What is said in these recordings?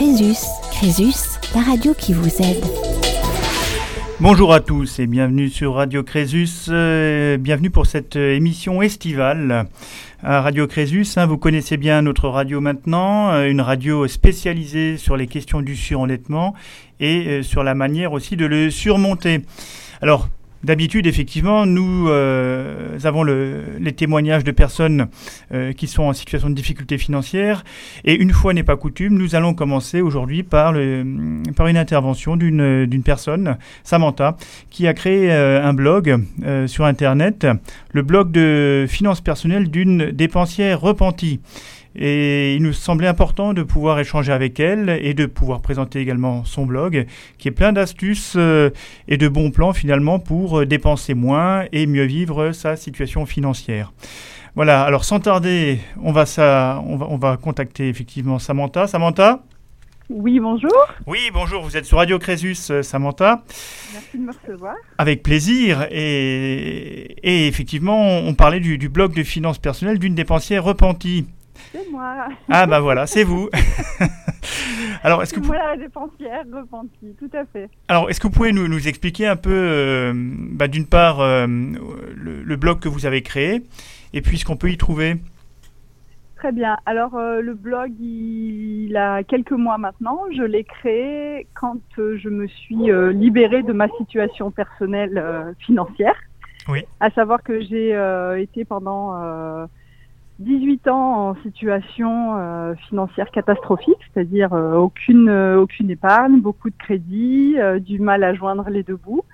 Crésus. Crésus, la radio qui vous aide. Bonjour à tous et bienvenue sur Radio Crésus. Euh, bienvenue pour cette euh, émission estivale à Radio Crésus. Hein, vous connaissez bien notre radio maintenant, euh, une radio spécialisée sur les questions du surendettement et sur la manière aussi de le surmonter. Alors, D'habitude, effectivement, nous euh, avons le, les témoignages de personnes euh, qui sont en situation de difficulté financière. Et une fois n'est pas coutume, nous allons commencer aujourd'hui par, par une intervention d'une personne, Samantha, qui a créé euh, un blog sur Internet, le blog de finances personnelles d'une dépensière repentie. Et il nous semblait important de pouvoir échanger avec elle et de pouvoir présenter également son blog, qui est plein d'astuces euh, et de bons plans finalement pour euh, dépenser moins et mieux vivre sa situation financière. Voilà, alors sans tarder, on va, ça, on va, on va contacter effectivement Samantha. Samantha? Oui, bonjour. Oui, bonjour, vous êtes sur Radio Crésus, euh, Samantha. Merci de me recevoir. Avec plaisir. Et, et effectivement, on parlait du, du blog de finances personnelles d'une dépensière repentie. C'est moi. Ah bah voilà, c'est vous. Alors, est-ce que dépensière repentie, tout à fait. Alors, est-ce que vous pouvez nous, nous expliquer un peu, euh, bah, d'une part, euh, le, blog que vous avez créé, et puis ce qu'on peut y trouver? Très bien. Alors, euh, le blog, il, a quelques mois maintenant. Je l'ai créé quand je me suis libérée de ma situation personnelle financière. Oui. À savoir que j'ai été pendant 18 ans en situation euh, financière catastrophique, c'est-à-dire euh, aucune euh, aucune épargne, beaucoup de crédits, du mal à joindre les deux bouts.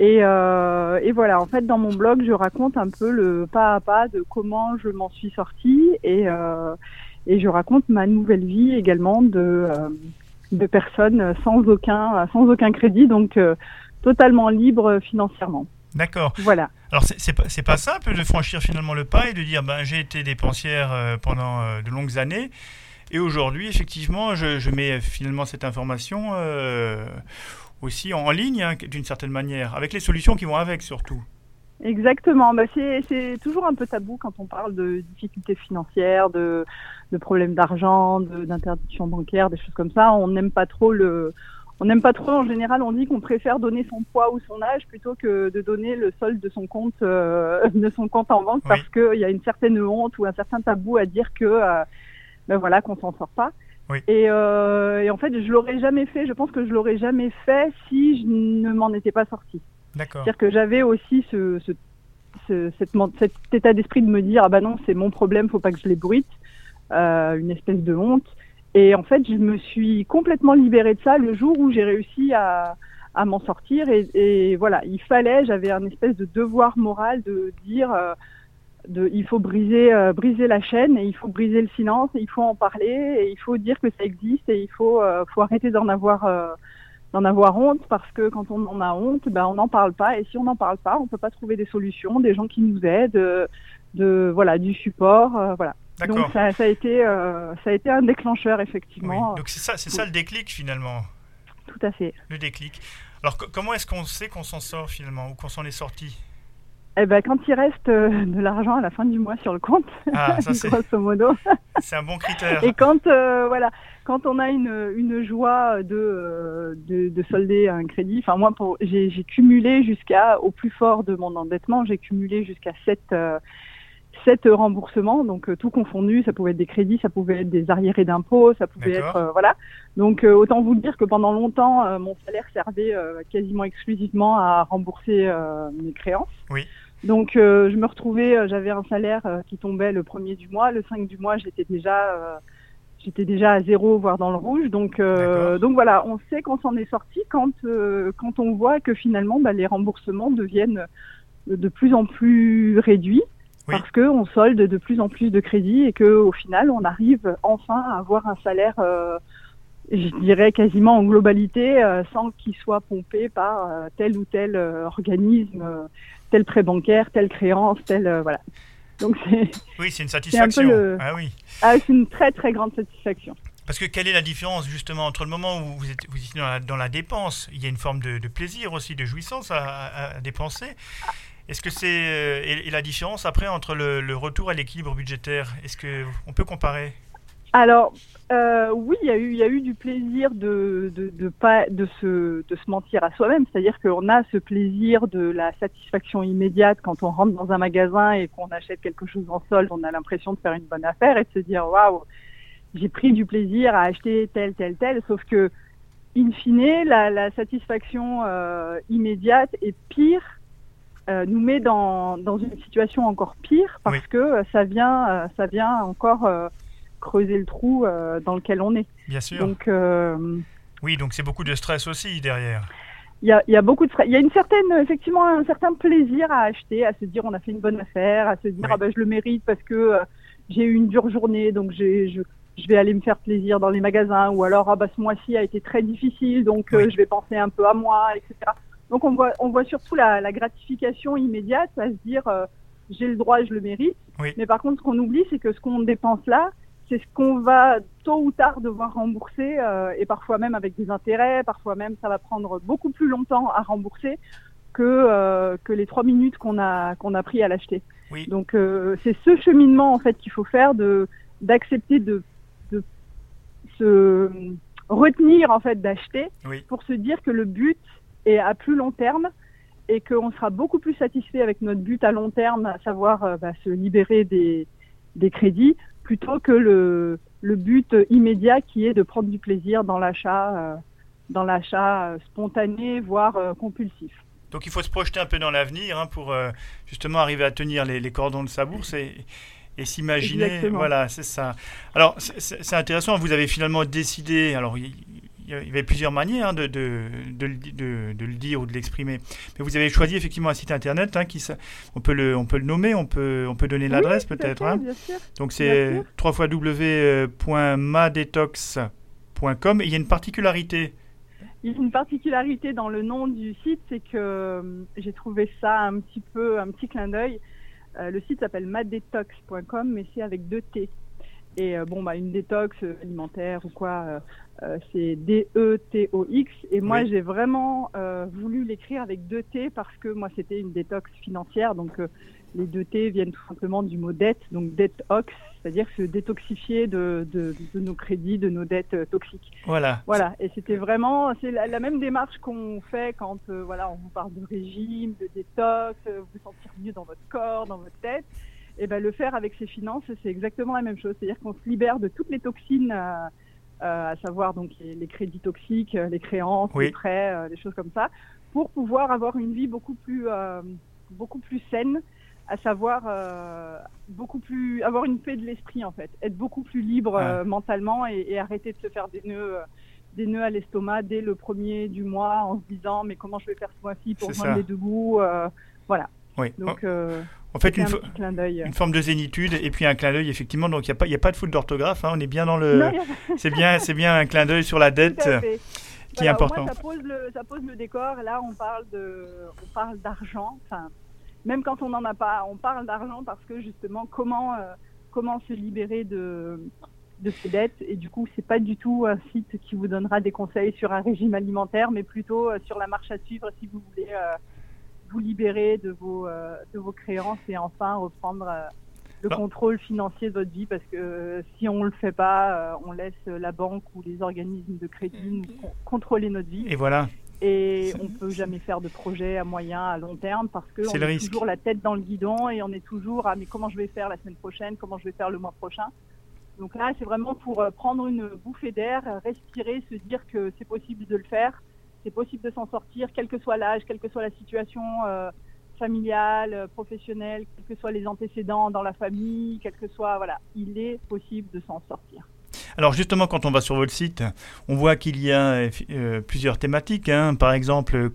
Et, et, voilà, en fait, dans mon blog, je raconte un peu le pas à pas de comment je m'en suis sortie et, et je raconte ma nouvelle vie également de, de personnes sans aucun, sans aucun crédit, donc totalement libre financièrement. D'accord. Voilà. Alors, c'est pas, pas simple de franchir finalement le pas et de dire ben, j'ai été dépensière euh, pendant euh, de longues années. Et aujourd'hui, effectivement, je, mets finalement cette information euh, aussi en ligne, hein, d'une certaine manière, avec les solutions qui vont avec surtout. Exactement. Bah, c'est toujours un peu tabou quand on parle de difficultés financières, de, de problèmes d'argent, d'interdiction bancaire, des choses comme ça. On n'aime pas trop le, on n'aime pas trop. En général, on dit qu'on préfère donner son poids ou son âge plutôt que de donner le solde de son compte, euh, de son compte en banque, parce qu'il y a une certaine honte ou un certain tabou à dire que, euh, ben voilà, qu'on s'en sort pas. Et, euh, et, en fait, je l'aurais jamais fait. Je pense que je l'aurais jamais fait si je ne m'en étais pas sortie. D'accord. C'est-à-dire que j'avais aussi ce, ce, ce cette, cet état d'esprit de me dire ah bah non, c'est mon problème, faut pas que je l'ébruite, euh, une espèce de honte. Et en fait, je me suis complètement libérée de ça le jour où j'ai réussi à, m'en sortir. Et, voilà, il fallait, j'avais un espèce de devoir moral de dire, euh, de, il faut briser, euh, briser la chaîne et il faut briser le silence il faut en parler et il faut dire que ça existe et il faut, euh, arrêter d'en avoir, d'en avoir honte parce que quand on en a honte, ben on n'en parle pas et si on n'en parle pas, on peut pas trouver des solutions, des gens qui nous aident, de, voilà, du support, voilà. Donc ça, ça, a été, euh, ça a été un déclencheur, effectivement. Donc c'est ça, c'est ça le déclic finalement. Tout à fait. Le déclic. Alors comment est-ce qu'on sait qu'on s'en sort finalement ou qu'on s'en est sorti? Eh ben, quand il reste euh, de l'argent à la fin du mois sur le compte, ah, ça, grosso modo. c'est un bon critère. Et quand, euh, voilà, quand on a une, une joie de, de, de, solder un crédit, enfin moi, j'ai cumulé jusqu'à, au plus fort de mon endettement, j'ai cumulé jusqu'à 7, sept remboursements, donc euh, tout confondu, ça pouvait être des crédits, ça pouvait être des arriérés d'impôts, ça pouvait être euh, voilà. Donc euh, autant vous dire que pendant longtemps, mon salaire servait quasiment exclusivement à rembourser mes créances. Oui. Donc je me retrouvais, j'avais un salaire qui tombait le premier du mois, le 5 du mois, j'étais déjà j'étais déjà à zéro, voire dans le rouge. Donc, donc voilà, on sait qu'on s'en est sorti quand, quand on voit que finalement bah, les remboursements deviennent de plus en plus réduits parce qu'on solde de plus en plus de crédits et qu'au final, on arrive enfin à avoir un salaire, euh, je dirais quasiment en globalité, euh, sans qu'il soit pompé par euh, tel ou tel organisme, tel prêt bancaire, telle créance, tel voilà. Donc c'est oui, c'est une satisfaction. ah oui, ah, c'est une très très grande satisfaction. Parce que quelle est la différence justement entre le moment où vous êtes, vous êtes dans, la, dans, la, dépense, il y a une forme de, de plaisir aussi, de jouissance à, à dépenser, est-ce que c'est euh, et, la différence après entre le, retour à l'équilibre budgétaire Est-ce que on peut comparer? Alors, euh, oui, il y, a eu, y a eu du plaisir de, de, pas, de, se, de se mentir à soi-même. C'est-à-dire qu'on a ce plaisir de la satisfaction immédiate quand on rentre dans un magasin et qu'on achète quelque chose en solde. On a l'impression de faire une bonne affaire et de se dire waouh, j'ai pris du plaisir à acheter tel, tel, tel. Sauf que, in fine, la, la satisfaction euh, immédiate est pire euh, nous met dans, dans une situation encore pire parce que euh, ça vient, euh, ça vient encore creuser le trou dans lequel on est. Bien sûr. Donc, Oui, donc c'est beaucoup de stress aussi derrière. il y a, il y a beaucoup de frais. Il y a une certaine, effectivement, un certain plaisir à acheter, à se dire on a fait une bonne affaire, à se dire Oui. ah ben je le mérite parce que euh, j'ai eu une dure journée, donc j'ai, je, je vais aller me faire plaisir dans les magasins, ou alors ah bah ce mois-ci a été très difficile, donc euh, je vais penser un peu à moi, etc. Donc on voit, on voit surtout la, la gratification immédiate, à se dire euh, j'ai le droit, je le mérite. Oui. Mais par contre, ce qu'on oublie, c'est que ce qu'on dépense là, c'est ce qu'on va tôt ou tard devoir rembourser, euh, et parfois même avec des intérêts, parfois même ça va prendre beaucoup plus longtemps à rembourser que euh, que les trois minutes qu'on a qu'on a pris à l'acheter. Oui. Donc euh, c'est ce cheminement en fait qu'il faut faire de d'accepter de de se retenir en fait d'acheter Oui. pour se dire que le but est à plus long terme et qu'on sera beaucoup plus satisfait avec notre but à long terme, à savoir euh, bah, se libérer des, des crédits, plutôt que le, le but immédiat qui est de prendre du plaisir dans l'achat, euh, dans l'achat euh, spontané, voire euh, compulsif. Donc il faut se projeter un peu dans l'avenir hein, pour euh, justement arriver à tenir les, les cordons de sa bourse et, et s'imaginer. Voilà, c'est ça. Alors c'est intéressant, vous avez finalement décidé, alors il, y avait plusieurs manières hein, de, de, de, le de- dire ou de l'exprimer, mais vous avez choisi effectivement un site internet, hein, qui, on, peut le, on peut le nommer, on peut, on peut donner l'adresse Oui, peut-être. hein. Donc c'est www.madetox.com et il y a une particularité. Il y a une particularité dans le nom du site, c'est que euh, j'ai trouvé ça un petit peu, un petit clin d'œil. Euh, le site s'appelle maddetox.com, mais c'est avec deux T. Et euh, bon, bah, une détox euh, alimentaire ou quoi, euh, c'est D-E-T-O-X. Et moi, Oui. j'ai vraiment euh, voulu l'écrire avec deux T parce que moi, c'était une détox financière. Donc, euh, les deux T viennent tout simplement du mot dette, donc detox, c'est-à-dire se détoxifier de, de, de nos crédits, de nos dettes toxiques. Voilà. Voilà, et c'était vraiment, c'est la, la même démarche qu'on fait quand, voilà, on vous parle de régime, de détox, vous sentir mieux dans votre corps, dans votre tête. Et ben le faire avec ses finances, c'est exactement la même chose. C'est-à-dire qu'on se libère de toutes les toxines, euh, euh, à savoir donc les, les crédits toxiques, euh, les créances, Oui. les prêts, euh, des choses comme ça, pour pouvoir avoir une vie beaucoup plus, beaucoup plus saine, à savoir beaucoup plus, avoir une paix de l'esprit en fait, être beaucoup plus libre Ah. mentalement et, et arrêter de se faire des nœuds. des nœuds à l'estomac dès le premier du mois en se disant mais comment je vais faire ce mois-ci pour ça. les deux bouts euh, voilà Oui. donc euh, en fait, c'est une, un clin forme de zénitude et puis un clin d'œil effectivement. Donc il n'y a pas, a de faute d'orthographe. hein, on est bien dans le. A- C'est bien, bien un clin d'œil sur la dette euh, fait. qui est Voilà, important. moins, ça pose le ça pose le décor là on parle d'argent même quand on n'en a pas on parle d'argent parce que justement comment euh, comment se libérer de de ses dettes et du coup c'est pas du tout un site qui vous donnera des conseils sur un régime alimentaire mais plutôt euh, sur la marche à suivre si vous voulez euh, vous libérer de vos euh, de vos créances et enfin reprendre euh, le Alors- contrôle financier de votre vie parce que euh, si on le fait pas euh, on laisse la banque ou les organismes de crédit nous con- contrôler notre vie Et voilà. et on peut jamais faire de projet à moyen, à long terme parce que on le est risque. toujours la tête dans le guidon et on est toujours ah mais comment je vais faire la semaine prochaine, comment je vais faire le mois prochain? Donc là, c'est vraiment pour prendre une bouffée d'air, respirer, se dire que c'est possible de le faire, c'est possible de s'en sortir, quel que soit l'âge, quelle que soit la situation euh, familiale, euh, professionnelle, quels que soient les antécédents dans la famille, quel que soit voilà, il est possible de s'en sortir. Alors justement, quand on va sur votre site, on voit qu'il y a euh, euh, plusieurs thématiques. hein. Par exemple, euh,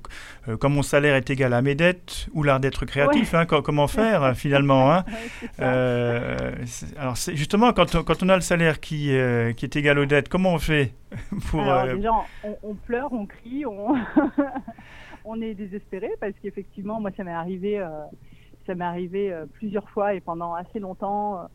euh, comme mon salaire est égal à mes dettes, ou l'art d'être créatif. hein, co- comment faire euh, finalement hein. Euh, Alors justement, quand on, quand on a le salaire qui, euh, qui est égal aux dettes, comment on fait pour Alors euh, déjà, on, on pleure, on crie, on, on est désespéré parce qu'effectivement, moi, ça m'est arrivé, euh, ça m'est arrivé euh, plusieurs fois et pendant assez longtemps.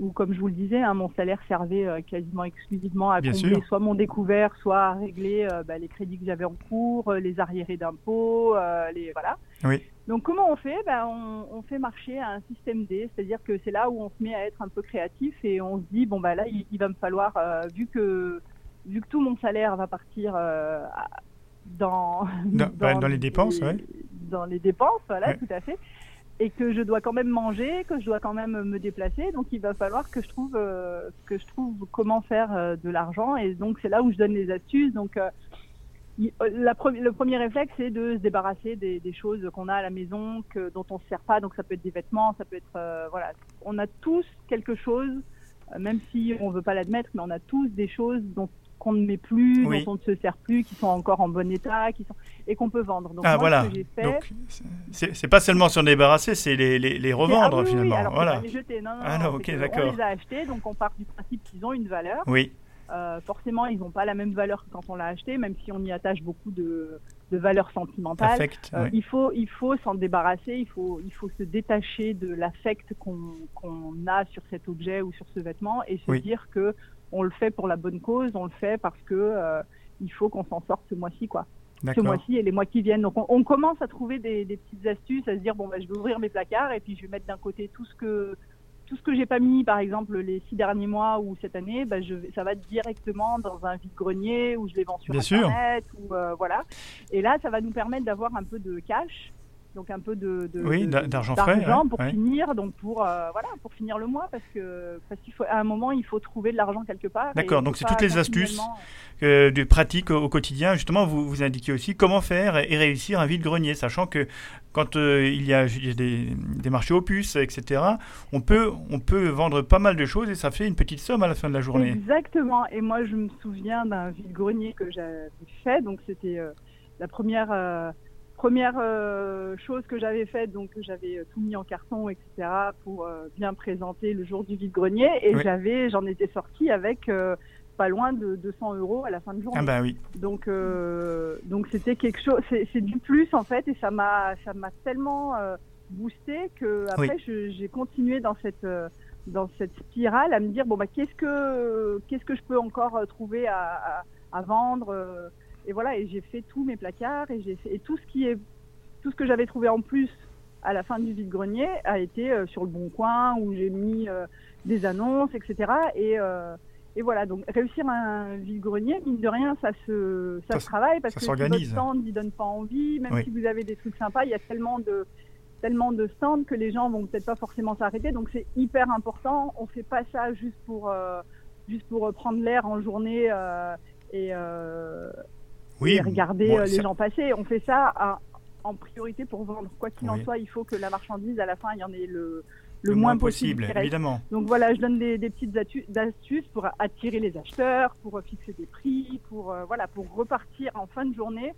Où, comme je vous le disais, hein, mon salaire servait euh, quasiment exclusivement à Bien combler sûr. soit mon découvert, soit à régler euh, bah, les crédits que j'avais en cours, euh, les arriérés d'impôts, les voilà. Oui. Donc comment on fait? Ben, on, on, fait marcher un système D, c'est-à-dire que c'est là où on se met à être un peu créatif et on se dit bon bah là il, va me falloir vu que vu que tout mon salaire va partir dans, dans, dans, les dépenses, ouais. dans les dépenses, voilà tout à fait, et que je dois quand même manger, que je dois quand même me déplacer, donc il va falloir que je trouve euh, que je trouve comment faire euh, de l'argent. Et donc c'est là où je donne les astuces. Donc la le premier réflexe, c'est de se débarrasser des, choses qu'on a à la maison, que, dont on ne se sert pas. Donc ça peut être des vêtements, ça peut être... Euh, voilà, on a tous quelque chose, euh, même si on ne veut pas l'admettre, mais on a tous des choses dont qu'on ne met plus, dont on ne se sert plus, qui sont encore en bon état, qui sont et qu'on peut vendre. Donc, ah voilà. C'est pas seulement s'en débarrasser, c'est les, les, les, revendre ah finalement. alors, voilà. les jeter. Non, non, ah non, ok, d'accord. On les a achetés, donc on part du principe qu'ils ont une valeur. Oui. Euh, forcément, ils n'ont pas la même valeur que quand on l'a acheté, même si on y attache beaucoup de, de valeurs sentimentales. Euh, il faut, il faut s'en débarrasser, il faut, il faut se détacher de l'affect qu'on a sur cet objet ou sur ce vêtement et se dire que on le fait pour la bonne cause, on le fait parce que euh, il faut qu'on s'en sorte ce mois-ci, quoi. Ce mois-ci et les mois qui viennent. Donc, on, commence à trouver des, des, petites astuces, à se dire bon, bah, je vais ouvrir mes placards et puis je vais mettre d'un côté tout ce que tout ce que j'ai pas mis, par exemple, les six derniers mois ou cette année, bah, je, ça va directement dans un vide-grenier où je les vends sur Internet. Ou, euh, voilà. Et là, ça va nous permettre d'avoir un peu de cash donc un peu de, d'argent frais pour finir donc pour euh, voilà pour finir le mois parce que parce qu'il faut à un moment il faut trouver de l'argent quelque part d'accord donc c'est toutes les astuces euh, de pratique au, quotidien. Justement vous vous indiquez aussi comment faire et réussir un vide grenier sachant que quand euh, il y a des, des, marchés puces etc on peut on peut vendre pas mal de choses et ça fait une petite somme à la fin de la journée. Exactement. Et moi je me souviens d'un vide grenier que j'avais fait. Donc c'était la première première euh, chose que j'avais faite, donc j'avais euh, tout mis en carton, etc., pour euh, bien présenter le jour du vide-grenier, et j'avais, j'en étais sortie avec pas loin de 200 euros à la fin de journée. Ah bah oui. Donc, donc c'était quelque chose, c'est du plus en fait, et ça m'a, ça m'a tellement boosté que après j'ai continué dans cette dans cette spirale à me dire bon bah qu'est-ce que qu'est-ce que je peux encore trouver à, à, à vendre et voilà, et j'ai fait tous mes placards et j'ai fait et tout ce qui est tout ce que j'avais trouvé en plus à la fin du vide-grenier a été euh, sur le bon coin où j'ai mis euh, des annonces, etc. Et, euh, et voilà, donc réussir un vide-grenier, mine de rien, ça se, ça, se travaille parce que votre stand ne donne pas envie, même si vous avez des trucs sympas, il y a tellement de tellement de stands que les gens vont peut-être pas forcément s'arrêter. Donc c'est hyper important. On fait pas ça juste pour juste pour prendre l'air en journée et oui, regarder euh, les gens passer. On fait ça en priorité pour vendre. Quoi qu'il en soit, il faut que la marchandise, à la fin, il y en ait le, le, moins, possible, évidemment. Donc voilà, je donne des, petites astuces pour attirer les acheteurs, pour fixer des prix, pour euh, voilà, pour repartir en fin de journée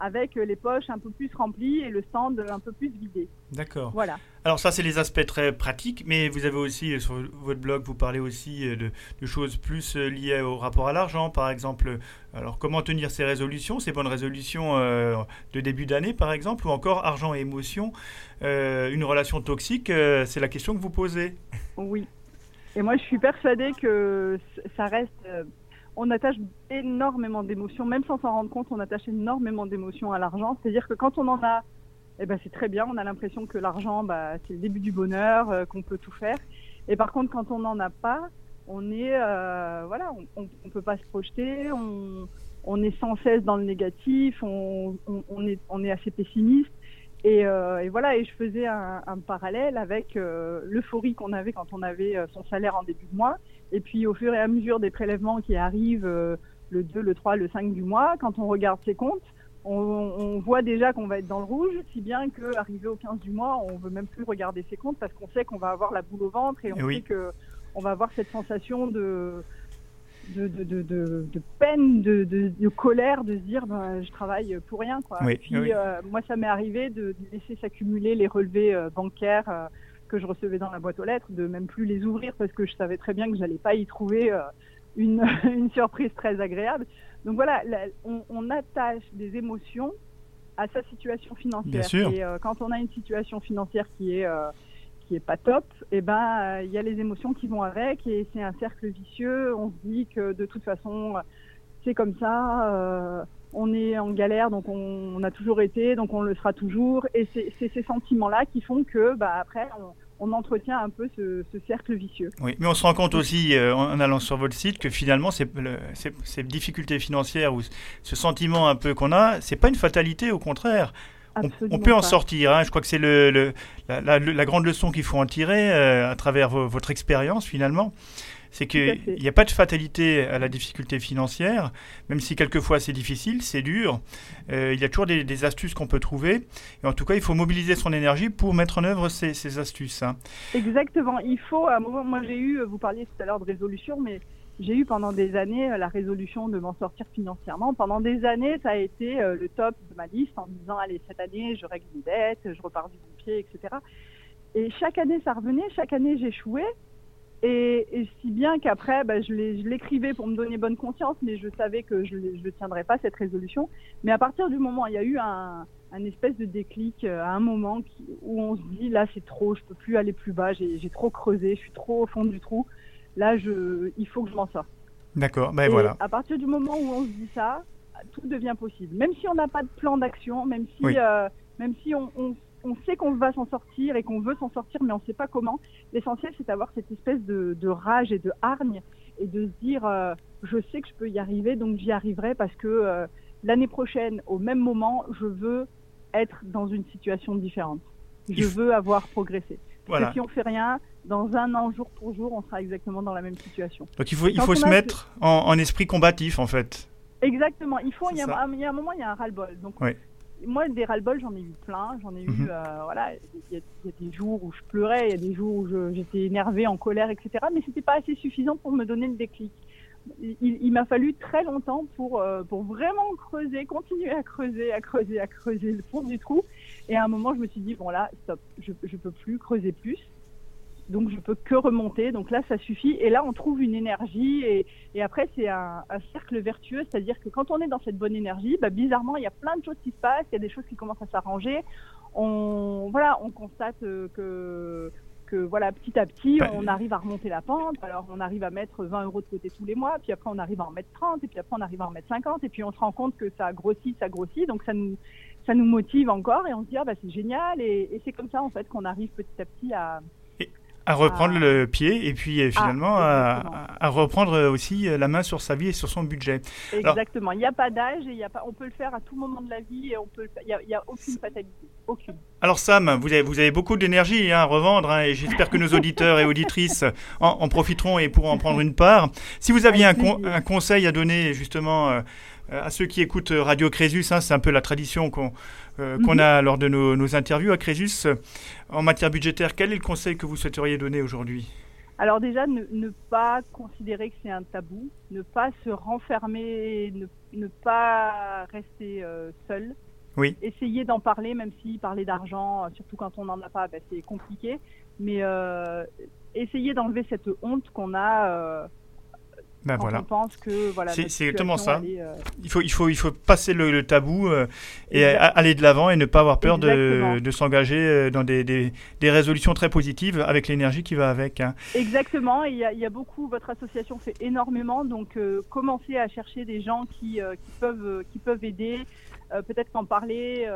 avec les poches un peu plus remplies et le stand un peu plus vidé. D'accord. Voilà. Alors ça, c'est les aspects très pratiques, mais vous avez aussi, euh, sur votre blog, vous parlez aussi euh, de, choses plus euh, liées au rapport à l'argent, par exemple. Alors comment tenir ces résolutions, ces bonnes résolutions de début d'année, par exemple, ou encore argent et émotion, une relation toxique, c'est la question que vous posez. Oui. Et moi, je suis persuadée que ça reste on attache énormément d'émotions, même sans s'en rendre compte, on attache énormément d'émotions à l'argent. C'est-à-dire que quand on en a, eh ben c'est très bien, on a l'impression que l'argent, bah, c'est le début du bonheur, euh, qu'on peut tout faire. Et par contre, quand on n'en a pas, on est, euh, voilà, on, ne peut pas se projeter, on, est sans cesse dans le négatif, on, est, on est assez pessimiste. Euh, et, voilà, et je faisais un, parallèle avec l'euphorie qu'on avait quand on avait son salaire en début de mois. Et puis au fur et à mesure des prélèvements qui arrivent euh, le 2, le 3, le 5 du mois, quand on regarde ses comptes, on, voit déjà qu'on va être dans le rouge, si bien qu'arrivé au 15 du mois, on veut même plus regarder ses comptes parce qu'on sait qu'on va avoir la boule au ventre et on sait que on va avoir cette sensation de de, de, de, de peine, de, colère, de se dire ben, je travaille pour rien. Quoi. et puis euh, moi, ça m'est arrivé de laisser s'accumuler les relevés euh, bancaires que je recevais dans la boîte aux lettres, de même plus les ouvrir parce que je savais très bien que j'allais pas y trouver euh, une, une, surprise très agréable. Donc voilà, on, attache des émotions à sa situation financière. Et euh, quand on a une situation financière qui est euh, qui est pas top, et eh ben il y a les émotions qui vont avec et c'est un cercle vicieux. On se dit que de toute façon c'est comme ça on est en galère, donc on, a toujours été, donc on le sera toujours. Et c'est ces sentiments-là qui font que, bah, après, on, entretient un peu ce, cercle vicieux. Oui, mais on se rend compte aussi, euh, en allant sur votre site, que finalement, ces, ces difficultés financières ou ce sentiment un peu qu'on a, c'est pas une fatalité, au contraire. On, peut en sortir. Hein. Je crois que c'est le, la, grande leçon qu'il faut en tirer euh, à travers votre expérience finalement c'est qu'il n'y a pas de fatalité à la difficulté financière, même si quelquefois c'est difficile, c'est dur. Euh, il y a toujours des, astuces qu'on peut trouver. Et en tout cas, il faut mobiliser son énergie pour mettre en œuvre ces, astuces. Hein. Exactement. Il faut, à un moment, moi j'ai eu, vous parliez tout à l'heure de résolution, mais j'ai eu pendant des années euh, la résolution de m'en sortir financièrement. Pendant des années, ça a été euh, le top de ma liste en me disant, allez, cette année, je règle mes dettes, je repars du bon pied, etc. Et chaque année, ça revenait, chaque année, j'échouais. Et, si bien qu'après, bah, je l'écrivais pour me donner bonne conscience, mais je savais que je ne tiendrais pas cette résolution. Mais à partir du moment, il y a eu un, espèce de déclic euh, à un moment où on se dit là c'est trop, je peux plus aller plus bas, j'ai trop creusé, je suis trop au fond du trou. Là, je, il faut que je m'en sorte. D'accord, ben voilà. À partir du moment où on se dit ça, tout devient possible. Même si on n'a pas de plan d'action, même si, euh, même si on, on on sait qu'on va s'en sortir et qu'on veut s'en sortir, mais on ne sait pas comment. L'essentiel, c'est d'avoir cette espèce de, rage et de hargne et de se dire, euh, je sais que je peux y arriver, donc j'y arriverai parce que euh, l'année prochaine, au même moment, je veux être dans une situation différente. Je veux avoir progressé. Parce que si on fait rien, dans un an, jour pour jour, on sera exactement dans la même situation. Donc il faut, il faut se mettre en, esprit combatif, en fait. Exactement. Il faut. Il y, a, un moment, il y a un ras-le-bol. Donc, moi, des ras-le-bol, j'en ai eu plein. J'en ai eu, mhm. euh, voilà, il y, a des jours où je pleurais, il y a des jours où j'étais énervée, en colère, etc. Mais c'était pas assez suffisant pour me donner le déclic. Il, m'a fallu très longtemps pour, euh, pour vraiment creuser, continuer à creuser, à creuser, à creuser le fond du trou. Et à un moment, je me suis dit, bon là, stop, je, je peux plus creuser plus donc je peux que remonter. Donc là, ça suffit. Et là, on trouve une énergie. Et, et après, c'est un, un, cercle vertueux, c'est-à-dire que quand on est dans cette bonne énergie, bah, bizarrement, il y a plein de choses qui se passent. Il y a des choses qui commencent à s'arranger. On, voilà, on constate que que voilà, petit à petit, bah, on arrive à remonter la pente. Alors, on arrive à mettre 20 euros de côté tous les mois, puis après, on arrive à en mettre 30, et puis après, on arrive à en mettre 50, et puis on se rend compte que ça grossit, ça grossit, donc ça nous, ça nous motive encore, et on se dit, ah, bah, c'est génial, et, et c'est comme ça, en fait, qu'on arrive petit à petit à, à reprendre ah. le pied et puis euh, finalement à, reprendre aussi euh, la main sur sa vie et sur son budget. Exactement. il n'y a pas d'âge et il y a pas, on peut le faire à tout moment de la vie et on peut il n'y a, aucune fatalité. Aucune. Alors Sam, vous avez, vous avez beaucoup d'énergie hein, à revendre hein, et j'espère que nos auditeurs et auditrices en, profiteront et pourront en prendre une part. Si vous aviez un, un conseil à donner justement euh, à ceux qui écoutent Radio Crésus, hein, c'est un peu la tradition qu'on euh, qu'on mhm. a lors de nos, interviews à Crésus. En matière budgétaire, quel est le conseil que vous souhaiteriez donner aujourd'hui? Alors déjà, ne, pas considérer que c'est un tabou, ne pas se renfermer, ne, pas rester euh, seul. Oui. Essayer d'en parler, même si parler d'argent, surtout quand on n'en a pas, ben, c'est compliqué. Mais euh, essayer d'enlever cette honte qu'on a ben voilà. On pense que voilà. C'est exactement ça. Euh, il faut il faut il faut passer le, tabou euh, et aller de l'avant et ne pas avoir peur de, de s'engager euh, dans des, des, des, résolutions très positives avec l'énergie qui va avec. Hein. Exactement. Il y, a, il y, a, beaucoup. Votre association fait énormément. Donc commencez à chercher des gens qui, qui peuvent qui peuvent aider. Peut-être qu'en parler.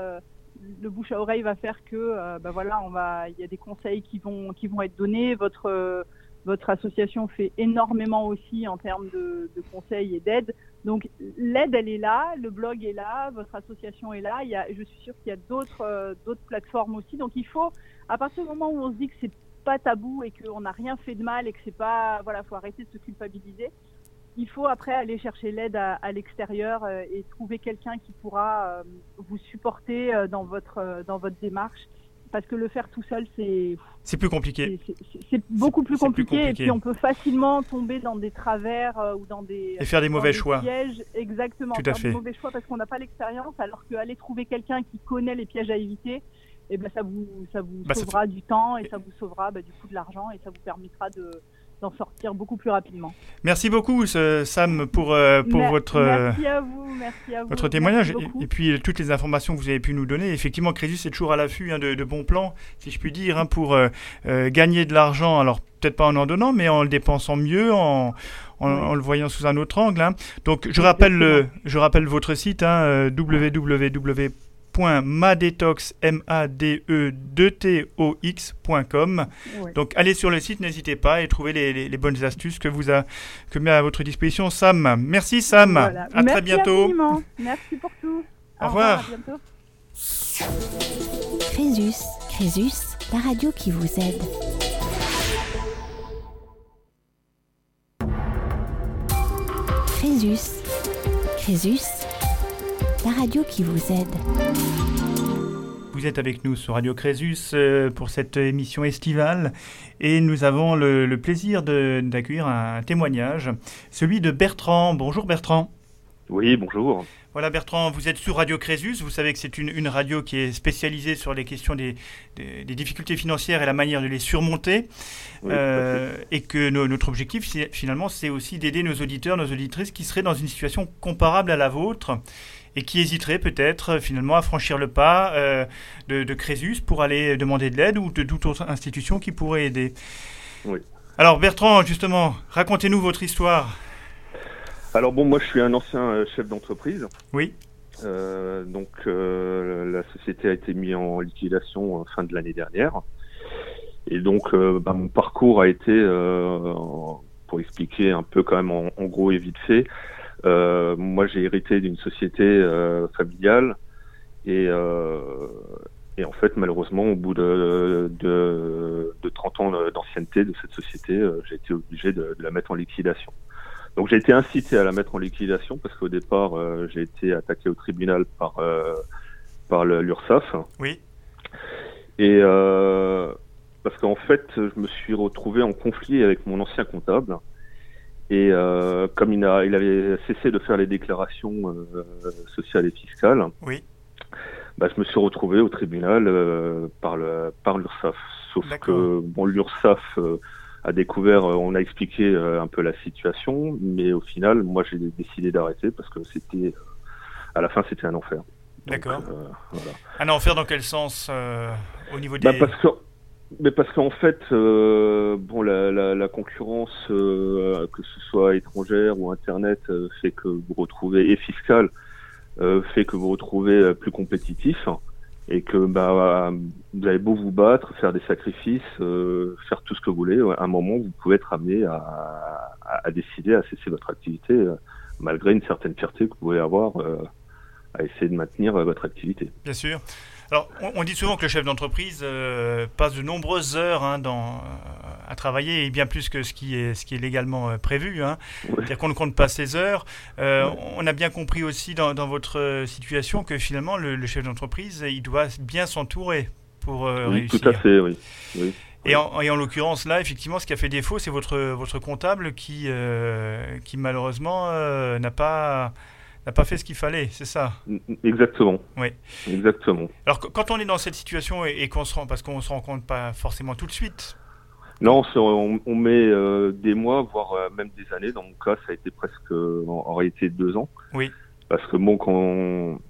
le bouche à oreille va faire que ben voilà on va il y a des conseils qui vont qui vont être donnés votre votre association fait énormément aussi en termes de, conseils et d'aide. Donc l'aide, elle est là, le blog est là, votre association est là. Il y a, je suis sûre qu'il y a d'autres euh, d'autres plateformes aussi. Donc il faut, à partir du moment où on se dit que c'est pas tabou et qu'on n'a rien fait de mal et que c'est pas, voilà, faut arrêter de se culpabiliser. Il faut après aller chercher l'aide à, l'extérieur euh, et trouver quelqu'un qui pourra euh, vous supporter dans votre démarche parce que le faire tout seul, c'est. C'est plus compliqué. C'est beaucoup plus compliqué, et puis on peut facilement tomber dans des travers euh, ou dans des. Et faire des mauvais choix. Pièges, exactement. Tout à fait. Des mauvais choix parce qu'on n'a pas l'expérience, alors qu'aller trouver quelqu'un qui connaît les pièges à éviter, et eh ben ça vous, ça vous bah, sauvera du temps et ça vous sauvera bah, du coup de l'argent et ça vous permettra de d'en sortir beaucoup plus rapidement. Merci beaucoup Sam pour, euh, pour votre, merci à vous, merci à vous. votre témoignage et, puis toutes les informations que vous avez pu nous donner. Effectivement, Crésus est toujours à l'affût hein, de, bons plans, si je puis dire, hein, pour euh, euh, gagner de l'argent. Alors peut-être pas en en donnant, mais en le dépensant mieux, en, en, le voyant sous un autre angle. Hein. Donc je rappelle, le, je rappelle votre site, hein, www.madetox, m a d e t o x.com. Donc allez sur le site, n'hésitez pas et trouvez les, les, bonnes astuces que vous a que met à votre disposition Sam. Merci Sam. À très bientôt. Merci pour tout. Au, revoir. À bientôt. Crésus, Crésus, la radio qui vous aide. Crésus, Crésus, la radio qui vous aide. Vous êtes avec nous sur Radio Crésus euh, pour cette émission estivale et nous avons le, plaisir d'accueillir un témoignage, celui de Bertrand. Bonjour Bertrand. Oui, bonjour. Voilà Bertrand, vous êtes sur Radio Crésus, vous savez que c'est une, radio qui est spécialisée sur les questions des, difficultés financières et la manière de les surmonter. Euh, et que notre objectif, finalement, c'est aussi d'aider nos auditeurs, nos auditrices qui seraient dans une situation comparable à la vôtre et qui hésiteraient peut-être finalement à franchir le pas euh, de, Crésus pour aller demander de l'aide ou de toute autre institution qui pourrait aider. Oui. Alors Bertrand, justement, racontez-nous votre histoire. Alors bon, moi je suis un ancien euh, chef d'entreprise. Oui. Euh, donc euh, la société a été mise en liquidation fin de l'année dernière. Et donc bah, mon parcours a été, pour expliquer un peu quand même en, gros et vite fait, moi j'ai hérité d'une société familiale et, et en fait malheureusement au bout de, de, de 30 ans d'ancienneté de cette société, j'ai été obligé de, de la mettre en liquidation. Donc j'ai été incité à la mettre en liquidation parce qu'au départ euh, j'ai été attaqué au tribunal par euh, par l'URSSAF. Oui. Et euh, parce qu'en fait je me suis retrouvé en conflit avec mon ancien comptable. Et euh, comme il, a, il avait cessé de faire les déclarations euh, sociales et fiscales, oui. bah, je me suis retrouvé au tribunal euh, par le par l'URSSAF. Sauf que bon l'URSSAF a découvert, euh, on a expliqué euh, un peu la situation, mais au final, moi j'ai décidé d'arrêter parce que c'était, euh, à la fin, c'était un enfer. D'accord. Un enfer dans quel sens au niveau bah, des... parce que, mais parce qu'en fait, bon, la, la, la concurrence, que ce soit étrangère ou internet, fait que vous retrouvez et fiscale, fait que vous retrouvez plus compétitif et que bah, vous avez beau vous battre, faire des sacrifices, euh, faire tout ce que vous voulez, à un moment vous pouvez être amené à, à, à décider à cesser votre activité euh, malgré une certaine fierté que vous pouvez avoir euh, à essayer de maintenir votre activité. Bien sûr. Alors, on, dit souvent que le chef d'entreprise euh, passe de nombreuses heures hein, dans, euh, à travailler, et bien plus que ce qui est, ce qui est légalement euh, prévu. Hein. C'est-à-dire qu'on ne compte pas ses heures. On a bien compris aussi dans, votre situation que finalement, le, chef d'entreprise, il doit bien s'entourer pour réussir. Tout à fait, oui. Et en, en l'occurrence, là, effectivement, ce qui a fait défaut, c'est votre, votre comptable qui, qui malheureusement n'a pas n'a pas fait ce qu'il fallait, c'est ça Exactement. Oui. Exactement. Alors quand on est dans cette situation et, qu'on se rend, parce qu'on se rend compte pas forcément tout de suite. Non, on, met euh, des mois, voire euh, même des années. Dans mon cas, ça a été presque en, réalité deux ans. Oui. Parce que bon, quand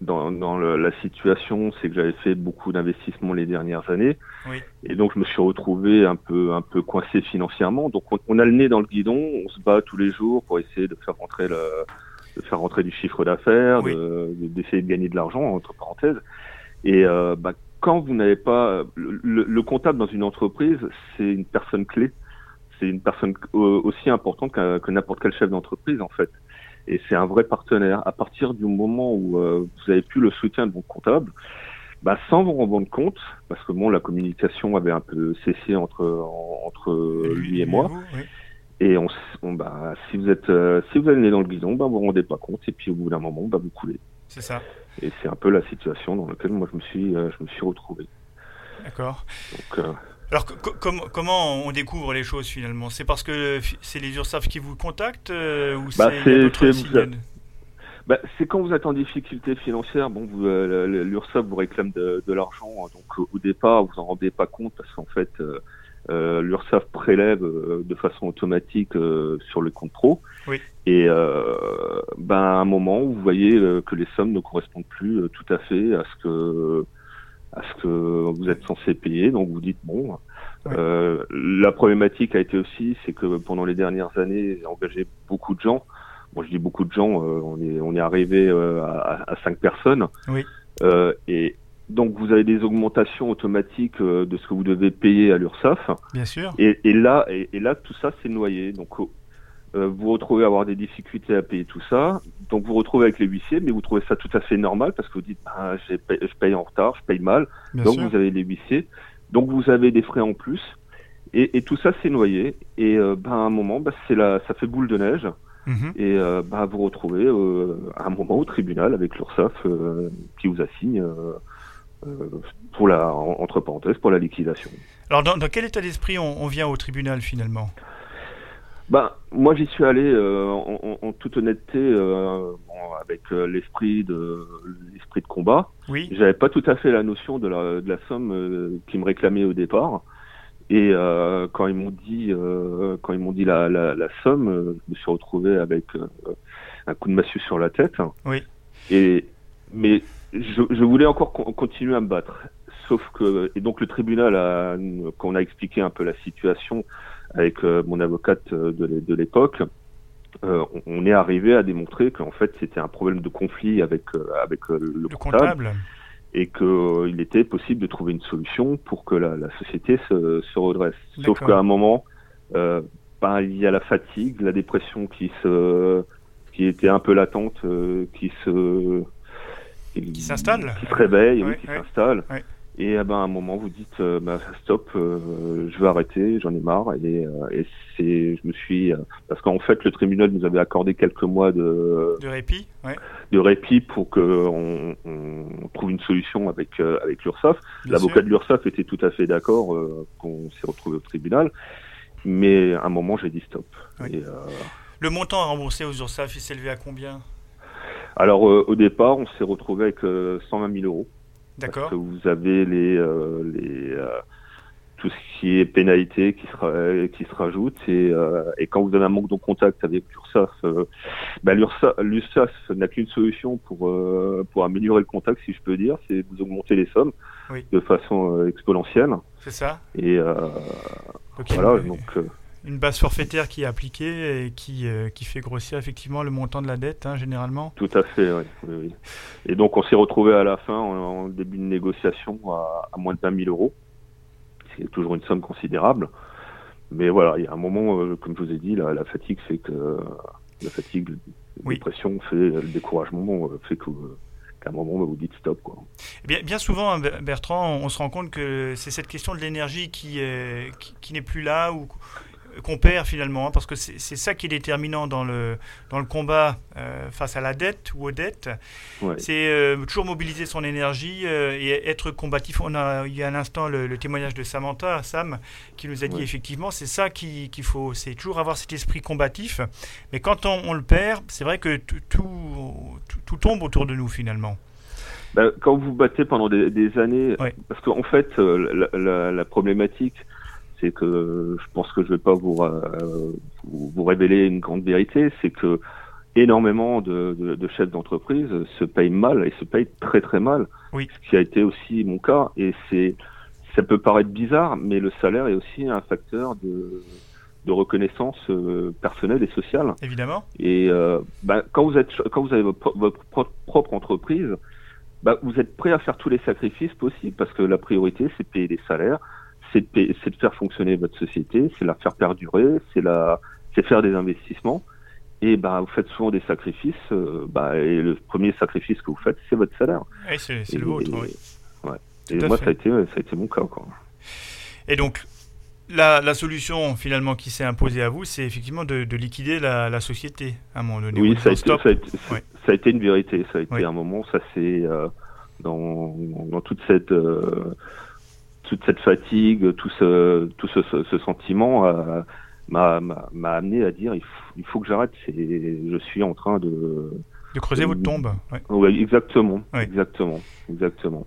dans, dans la situation, c'est que j'avais fait beaucoup d'investissements les dernières années, oui. et donc je me suis retrouvé un peu un peu coincé financièrement. Donc on, on, a le nez dans le guidon, on se bat tous les jours pour essayer de faire rentrer le, de faire rentrer du chiffre d'affaires, d'essayer de, gagner de l'argent, entre parenthèses. Et euh, bah, quand vous n'avez pas... Le, comptable dans une entreprise, c'est une personne clé. C'est une personne aussi importante que, n'importe quel chef d'entreprise, en fait. Et c'est un vrai partenaire. À partir du moment où euh, vous avez plus le soutien de votre comptable, bah, sans vous rendre compte, parce que bon, la communication avait un peu cessé entre entre lui et moi. Et on, bah, si vous êtes, euh, si vous allez dans le guidon, bah, vous vous rendez pas compte, et puis au bout d'un moment, bah, vous coulez. C'est ça. Et c'est un peu la situation dans laquelle moi je me suis, euh, je me suis retrouvé. D'accord. Euh, Alors comment on découvre les choses finalement? C'est parce que c'est les URSAF qui vous contactent ou bah, c'est bah, c'est quand vous êtes en difficulté financière, bon, vous, l'URSSAF vous réclame de, de l'argent, donc au départ vous en rendez pas compte parce qu'en fait euh, l'URSSAF prélève euh, de façon automatique euh, sur le compte pro. Oui. Et euh, ben, à un moment, vous voyez que les sommes ne correspondent plus tout à fait à ce que à ce que vous êtes censé payer. Donc vous dites bon. Euh, la problématique a été aussi, c'est que pendant les dernières années, j'ai engagé beaucoup de gens. Bon, je dis beaucoup de gens, euh, on est on est arrivé euh, à, à, cinq personnes. Oui. et donc vous avez des augmentations automatiques de ce que vous devez payer à l'URSSAF. Bien sûr. Et, et là et, et, là tout ça s'est noyé. Donc euh, vous retrouvez à avoir des difficultés à payer tout ça. Donc vous retrouvez avec les huissiers, mais vous trouvez ça tout à fait normal parce que vous dites ah, je paye en retard, je paye mal. donc vous avez les huissiers. Donc vous avez des frais en plus. Et, et tout ça s'est noyé. Et euh, ben, à un moment, ben, c'est la, ça fait boule de neige. Mhm. Et euh, ben, vous retrouvez à un moment au tribunal avec l'URSSAF qui vous assigne pour la, entre parenthèses, pour la liquidation. Alors dans, dans quel état d'esprit on, on vient au tribunal finalement? Ben, moi, j'y suis allé euh, en, en, toute honnêteté, euh, bon, avec euh, l'esprit de l'esprit de combat. Oui. J'avais pas tout à fait la notion de la, de la somme euh, qu'ils me réclamaient au départ. Et quand ils m'ont dit, quand ils m'ont dit la, la, la, somme, je me suis retrouvé avec un coup de massue sur la tête. Oui. Et mais je, je voulais encore continuer à me battre. Sauf que et donc le tribunal a, quand on a expliqué un peu la situation avec euh, mon avocate euh, de l'époque, euh, on est arrivé à démontrer qu'en fait c'était un problème de conflit avec avec le, comptable, et qu'il était possible de trouver une solution pour que la, la société se, se redresse. Sauf qu'à un moment, ben, il y a la fatigue, la dépression qui se qui était un peu latente, qui se qui s'installe, qui se réveille, oui, qui s'installe. Et ben, à un moment, vous dites, euh, bah, stop, euh, je veux arrêter, j'en ai marre. Et, euh, et c'est, je me suis, parce qu'en fait, le tribunal nous avait accordé quelques mois de, de répit, ouais. de répit pour que on, on trouve une solution avec avec l'URSSAF. L'avocat de l'URSSAF était tout à fait d'accord qu'on s'est retrouvé au tribunal, mais à un moment, j'ai dit stop. Et, le montant à rembourser aux URSSAF, il s'est élevé à combien? Alors, au départ, on s'est retrouvé avec 120 000 euros. D'accord. vous avez les, euh, les euh, tout ce qui est pénalité qui se, qui se rajoute et, euh, et quand vous avez un manque de contact avec l'URSSAF, euh, bah, l'URSSAF n'a qu'une solution pour, euh, pour améliorer le contact, si je peux dire, c'est vous augmenter les sommes oui. de façon exponentielle. C'est ça. Et okay, voilà, donc une base forfaitaire qui est appliquée et qui, euh, qui fait grossir effectivement le montant de la dette, hein, généralement. Tout à fait, oui. oui, oui. Et donc on s'est retrouvé à la fin, en, début de négociation, à, à, moins de 20 000 euros. C'est toujours une somme considérable. Mais voilà, il y a un moment, euh, comme je vous ai dit, la, la fatigue fait que la fatigue, la oui. dépression fait le découragement euh, fait que qu'à un moment vous dites stop quoi. Eh bien, bien souvent hein, Bertrand, on se rend compte que c'est cette question de l'énergie qui, qui, qui n'est plus là ou qu'on perd finalement, hein, parce que c'est ça qui est déterminant dans le, dans le combat euh, face à la dette ou aux dettes. Ouais. C'est euh, toujours mobiliser son énergie euh, et être combatif. On a il y a un instant le, le témoignage de Samantha, Sam, qui nous a dit Ouais. effectivement c'est ça qu'il faut, c'est toujours avoir cet esprit combatif. Mais quand on, on le perd, c'est vrai que tout, tout, tombe autour de nous finalement. Ben, quand vous battez pendant des, des années, Ouais. parce qu'en fait, la, la, la problématique, c'est que je pense que je vais pas vous, euh, vous, vous révéler une grande vérité, c'est que énormément de, de, de chefs d'entreprise se payent mal et se payent très très mal. Oui. Ce qui a été aussi mon cas. Et c'est, ça peut paraître bizarre, mais le salaire est aussi un facteur de, de reconnaissance euh, personnelle et sociale. Évidemment. Et euh, ben, quand vous êtes, quand vous avez votre, votre pro- propre entreprise, ben, vous êtes prêt à faire tous les sacrifices possibles parce que la priorité, c'est payer des salaires, c'est de, payer- c'est de faire fonctionner votre société, c'est la faire perdurer, c'est la, c'est faire des investissements. Et ben, vous faites souvent des sacrifices. euh, ben, et le premier sacrifice que vous faites, c'est votre salaire. Oui, c'est c'est Et- le vôtre. et- oui. ouais. Et moi, fait. ça a été, ça a été mon cas, quoi. Et donc, la, la solution finalement qui s'est imposée à vous, c'est effectivement de, de liquider la, la société à un moment donné. Oui, ça a, été, stop. ça, a été, Ouais. ça a été une vérité. Ça a été un moment, ça c'est euh, dans, dans toute cette euh, toute cette fatigue, tout ce tout ce, ce, ce sentiment euh, m'a amené à dire il faut, il faut que j'arrête. C'est je suis en train de De creuser votre tombe. ouais, exactement, Oui. exactement, exactement.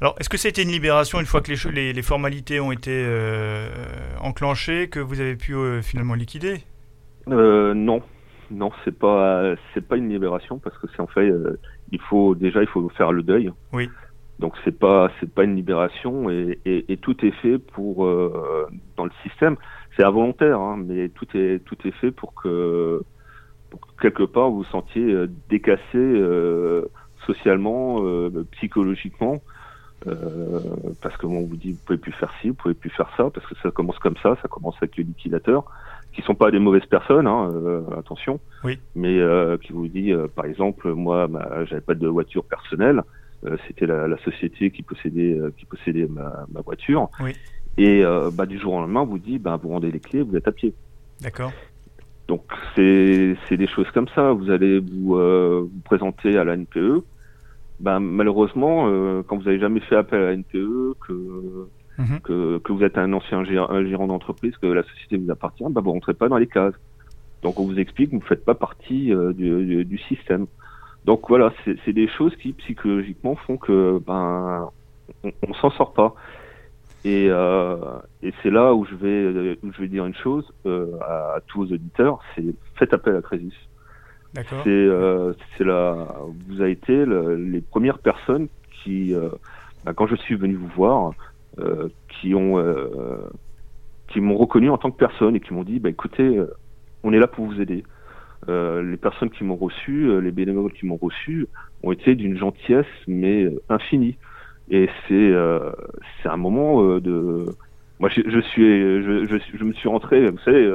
Alors, est-ce que c'était une libération une fois que les, cho- les, les formalités ont été euh, enclenchées, que vous avez pu euh, finalement liquider? Non, non, c'est pas c'est pas une libération parce que c'est en fait il faut déjà il faut faire le deuil. Oui. Donc c'est pas c'est pas une libération et, et, tout est fait pour dans le système. C'est involontaire, hein, mais tout est tout est fait pour que, pour que quelque part vous vous sentiez décassé socialement, psychologiquement. Euh, parce que bon, on vous dit vous pouvez plus faire ci, vous pouvez plus faire ça, parce que ça commence comme ça, ça commence avec les liquidateurs, qui sont pas des mauvaises personnes, hein, euh, attention, oui. mais euh, qui vous dit, par exemple, moi, bah, j'avais pas de voiture personnelle, c'était la, la, société qui possédait qui possédait ma, ma voiture, oui. et bah, du jour au lendemain, on vous dit, bah, vous rendez les clés, vous êtes à pied. D'accord. Donc c'est des choses comme ça. Vous allez vous, vous présenter à la NPE, ben, malheureusement, euh, quand vous n'avez jamais fait appel à la NPE, que, mhm. que, que, vous êtes un ancien gérant, d'entreprise, que la société vous appartient, ben, vous rentrez pas dans les cases. Donc on vous explique que vous ne faites pas partie euh, du, du, système. Donc voilà, c'est des choses qui psychologiquement font que ben on, on s'en sort pas. Et, euh, et c'est là où je vais où je vais dire une chose euh, à, à, tous vos auditeurs, c'est faites appel à Crésus. C'est euh, la, vous avez été les premières personnes qui, bah, quand je suis venu vous voir, qui ont, qui m'ont reconnu en tant que personne et qui m'ont dit, bah écoutez, on est là pour vous aider. Les personnes qui m'ont reçu, les bénévoles qui m'ont reçu, ont été d'une gentillesse mais infinie. Et c'est c'est un moment de, moi je, je suis, je, je, je, me suis rentré, vous savez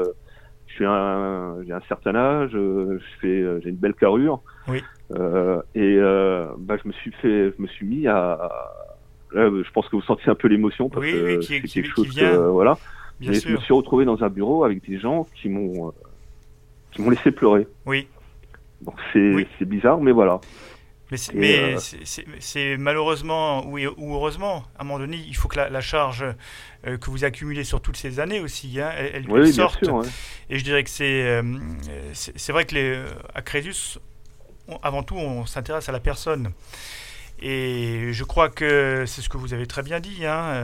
j'ai un certain âge, euh, je fais, euh, j'ai une belle carrure. Oui. Euh, et euh, bah, je me suis fait, je me suis mis à. Là, je pense que vous sentez un peu l'émotion parce oui, que oui, c'est quelque chose que, voilà. Bien mais sûr. je me suis retrouvé dans un bureau avec des gens qui m'ont, qui m'ont laissé pleurer. Oui. Donc c'est, Oui. bizarre, mais voilà. Mais, c'est, euh, malheureusement ou, ou heureusement, à un moment donné, il faut que la, la charge euh, que vous accumulez sur toutes ces années aussi, hein, elle, elle- Oui, elle bien sorte. sûr. ouais. Et je dirais que c'est euh, c'est vrai que les, à Crésus, on- avant tout, on s'intéresse à la personne. Et je crois que c'est ce que vous avez très bien dit. hein,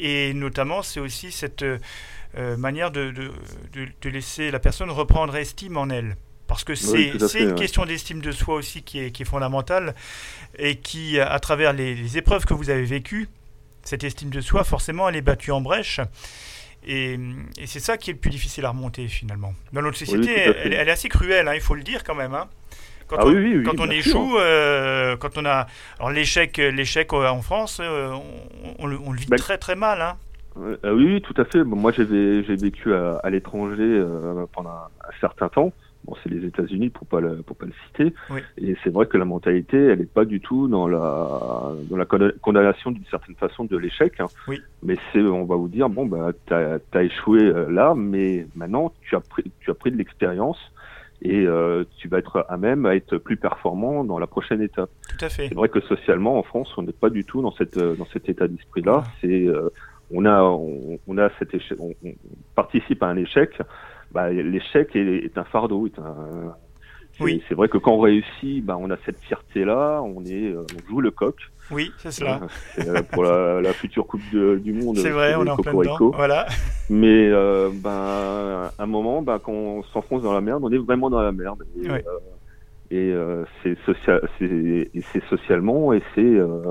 et notamment, c'est aussi cette euh, manière de, de, de- de laisser la personne reprendre estime en elle. Parce que c'est fait, une ouais. question d'estime de soi aussi qui est, qui est fondamentale et qui, à travers les, les épreuves que vous avez vécues, cette estime de soi, forcément, elle est battue en brèche. Et, et c'est ça qui est le plus difficile à remonter finalement. Dans notre société, elle, elle est assez cruelle, hein, il faut le dire quand même. hein. Quand Ah on, oui, oui, oui, quand on échoue, euh, quand on a alors l'échec, l'échec euh, en France, euh, on, on le, on le vit Ben, très très mal. Hein. Euh, euh, oui, tout à fait. Bon, moi, j'ai vécu à, à l'étranger euh, pendant un, certain temps. Bon, c'est les États-Unis pour pas le, pour pas le citer. Oui. Et c'est vrai que la mentalité, elle n'est pas du tout dans la, dans la conda- condamnation d'une certaine façon de l'échec. hein. Oui. Mais c'est, on va vous dire, bon, bah, t'as, as échoué euh, là, mais maintenant, tu as pris, tu as pris de l'expérience et euh, tu vas être à même à être plus performant dans la prochaine étape. Tout à fait. C'est vrai que socialement, en France, on n'est pas du tout dans cette dans cet état d'esprit-là. C'est euh, on a on, on a cet échec, on, on participe à un échec. Bah, l'échec est, est un fardeau. Est un, c'est, Oui. c'est vrai que quand on réussit, bah, on a cette fierté-là. On est, euh, on joue le coq. Oui, c'est cela. Euh, euh, pour la, la future Coupe de- du Monde. C'est vrai, on est en plein dedans. Voilà. Mais euh, ben, à un moment, ben, quand on s'enfonce dans la merde, on est vraiment dans la merde. Et, Ouais. euh, et c'est social, c'est et c'est socialement et c'est euh,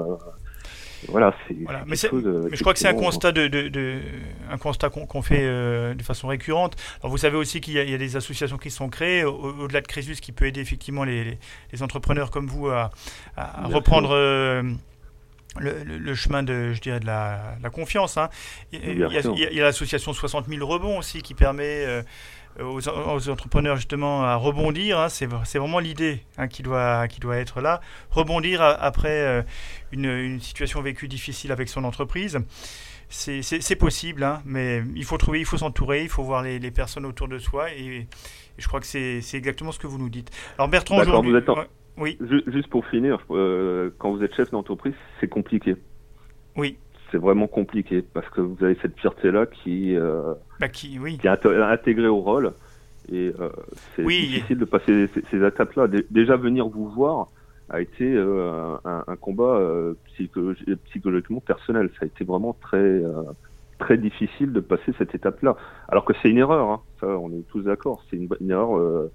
voilà, c'est. Voilà. Mais, chose, euh, mais je crois que c'est un constat de, de- de- un constat qu'on fait euh, de façon récurrente. Alors vous savez aussi qu'il y, a- il y a des associations qui sont créées au- au-delà de Crésus qui peut aider effectivement les, les- les entrepreneurs comme vous à, reprendre euh, le, le- le chemin de, je dirais, de la, la confiance. hein. Il y a, il y l'association 60 000 rebonds aussi qui permet euh, aux, aux entrepreneurs justement à rebondir. hein. C'est vraiment l'idée hein, qui, doit, qui doit être là. Rebondir a- après euh, une, une situation vécue difficile avec son entreprise. C'est- possible, hein, mais il faut trouver, il faut s'entourer, il faut voir les, les personnes autour de soi et, et je crois que c'est exactement ce que vous nous dites. Alors Bertrand, aujourd'hui, oui, Ju- Juste pour finir, euh, quand vous êtes chef d'entreprise, c'est compliqué. oui, C'est vraiment compliqué parce que vous avez cette fierté-là qui, euh, bah qui, oui, qui est int- intégrée au rôle et euh, c'est Oui. difficile de passer ces, ces étapes-là. Dé- Déjà venir vous voir a été euh, un, un combat psychologi- psychologiquement personnel. Ça a été vraiment très très difficile de passer cette étape-là. Alors que c'est une erreur, hein. ça on est tous d'accord, c'est une, une erreur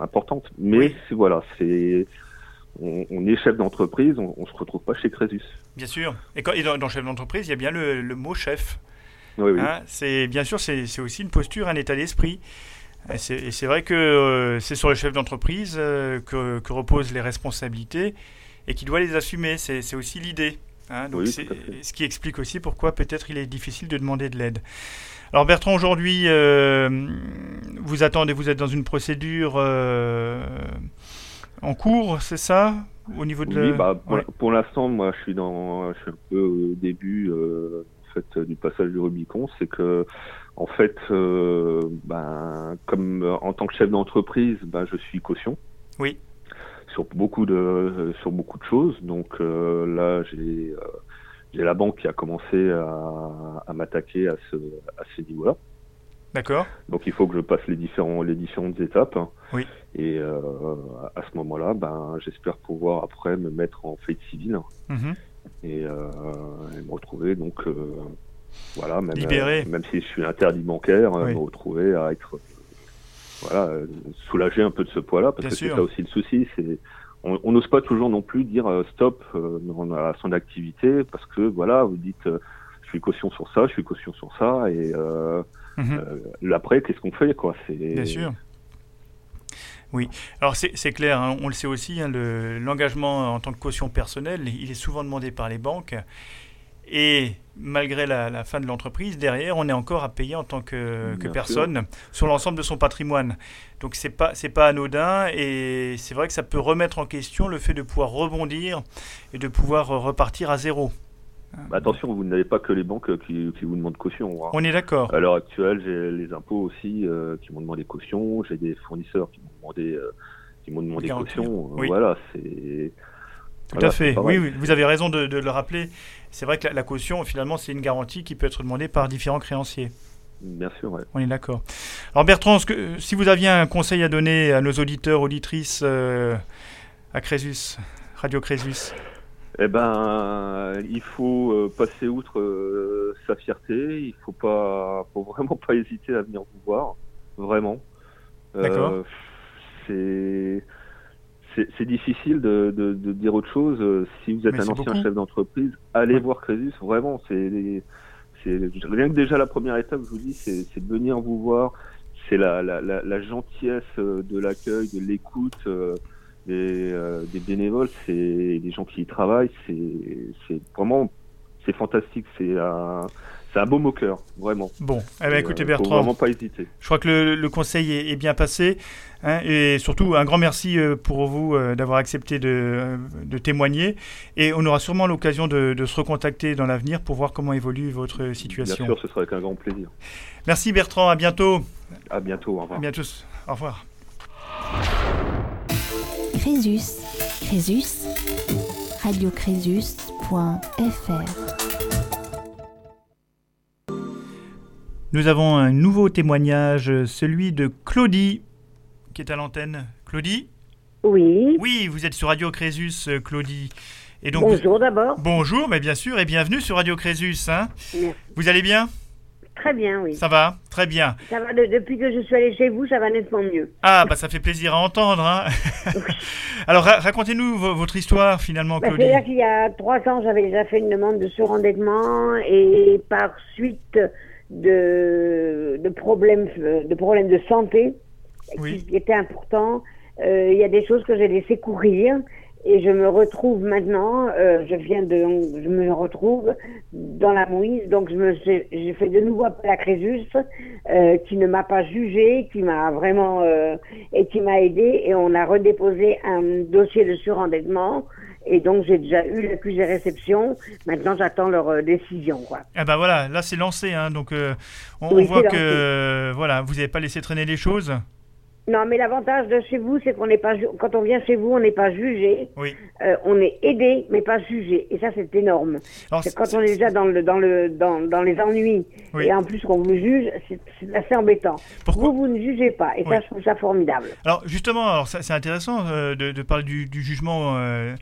importante. Mais Oui. voilà, c'est on, est chef d'entreprise, on, ne se retrouve pas chez Crésus. Bien sûr. Et, quand, dans, chef d'entreprise, il y a bien le, mot chef. Oui, oui. Hein, c'est bien sûr, c'est aussi une posture, un état d'esprit. Et c'est vrai que euh, c'est sur le chef d'entreprise euh, que, reposent les responsabilités et qu'il doit les assumer. C'est aussi l'idée. Hein. ce qui explique aussi pourquoi peut-être il est difficile de demander de l'aide. Alors Bertrand, aujourd'hui, euh, vous attendez, vous êtes dans une procédure en cours, c'est ça au niveau de oui, bah, pour, l'instant, moi, je suis dans, je suis un peu au début euh, en fait, du passage du Rubicon. C'est que, en fait, euh, ben, comme euh, en tant que chef d'entreprise, ben, je suis caution. Oui. Sur beaucoup de, sur beaucoup de choses. Donc là, j'ai, j'ai la banque qui a commencé à, à m'attaquer à ce, à ce niveau-là. D'accord. Donc il faut que je passe les, différents, les différentes étapes. Oui. Et euh, à ce moment-là, ben, j'espère pouvoir après me mettre en fait civil mhm. et, euh, et, me retrouver donc euh, voilà même libéré. même si je suis interdit bancaire, me retrouver à être voilà soulagé un peu de ce poids-là parce que c'est ça aussi le souci, c'est on n'ose pas toujours non plus dire stop à son activité parce que voilà vous dites je suis caution sur ça, je suis caution sur ça et Mhm. Euh, après, qu'est-ce qu'on fait quoi Bien sûr. Oui, alors c'est clair, hein, on le sait aussi, hein, l'engagement en tant que caution personnelle, il est souvent demandé par les banques. Et malgré la, fin de l'entreprise, derrière, on est encore à payer en tant que, personne sur l'ensemble de son patrimoine. Donc c'est pas c'est pas anodin et c'est vrai que ça peut remettre en question le fait de pouvoir rebondir et de pouvoir repartir à zéro. Bah, attention, vous n'avez pas que les banques qui, qui vous demandent caution. Hein. On est d'accord. À l'heure actuelle, j'ai les impôts aussi euh, qui m'ont demandé caution. J'ai des fournisseurs qui m'ont demandé, euh, qui m'ont demandé caution. Voilà, c'est. Tout à fait. Oui, oui, vous avez raison de, de le rappeler. C'est vrai que la, caution, finalement, c'est une garantie qui peut être demandée par différents créanciers. Bien sûr, ouais. On est d'accord. Alors Bertrand, que, si vous aviez un conseil à donner à nos auditeurs, auditrices euh, à Crésus, Radio Crésus? Eh ben, il faut euh, passer outre euh, sa fierté. Il faut pas, faut vraiment pas hésiter à venir vous voir, vraiment. D'accord. Euh, c'est difficile de, de, de, dire autre chose. Si vous êtes un ancien chef d'entreprise, allez voir Crésus. Vraiment, c'est rien que déjà la première étape. Je vous dis, c'est de venir vous voir. C'est la, la, la, la, gentillesse de l'accueil, de l'écoute euh, des bénévoles, c'est des gens qui y travaillent, c'est vraiment c'est fantastique, c'est un c'est un beau moqueur, vraiment. Bon, eh ben, écoutez euh, Bertrand, vraiment pas hésiter. Je crois que le, le conseil est, bien passé, hein, et surtout un grand merci euh, pour vous d'avoir accepté de, de, témoigner, et on aura sûrement l'occasion de, de, se recontacter dans l'avenir pour voir comment évolue votre situation. Bien sûr, ce sera avec un grand plaisir. Merci Bertrand, à bientôt. À bientôt, au revoir. À bientôt, au revoir. Crésus. Crésus. radiocrésus.fr Nous avons un nouveau témoignage, celui de Claudie, qui est à l'antenne. Claudie Oui. Oui, vous êtes sur Radio Crésus, Claudie. Et donc, bonjour d'abord. Bonjour, mais bien sûr, et bienvenue sur Radio Crésus. Hein. Vous allez bien? Très bien, oui. Ça va Très bien. Ça va, depuis que je suis allée chez vous, ça va nettement mieux. Ah, bah ça fait plaisir à entendre. Hein. Alors, racontez-nous votre histoire, finalement, bah, Claudie. C'est-à-dire qu'il y a trois ans, j'avais déjà fait une demande de surendettement et par suite de, de, problèmes, de problèmes de santé qui étaient importants, euh, il y a des choses que j'ai laissé courir et je me retrouve maintenant, euh, je viens de, je me retrouve dans la mouise, donc je me, j'ai fait de nouveau appel à Crésus, euh, qui ne m'a pas jugé, qui m'a vraiment euh, et qui m'a aidé, et on a redéposé un dossier de surendettement. Et donc j'ai déjà eu l'accusé réception. Maintenant j'attends leur euh, décision. Quoi. Ah ben voilà, là c'est lancé. Hein, donc euh, on, on voit que voilà, vous n'avez pas laissé traîner les choses. Non, mais l'avantage de chez vous, c'est qu'on n'est pas quand on vient chez vous, on n'est pas jugé. Oui. Euh, on est aidé, mais pas jugé. Et ça, c'est énorme. C'est quand on est déjà dans le dans le dans, dans les ennuis et en plus qu'on vous juge, c'est assez embêtant. Pourquoi vous, vous ne jugez pas, et ça, je trouve ça formidable. Alors justement, alors c'est intéressant euh, de, de, parler du, du jugement. Euh,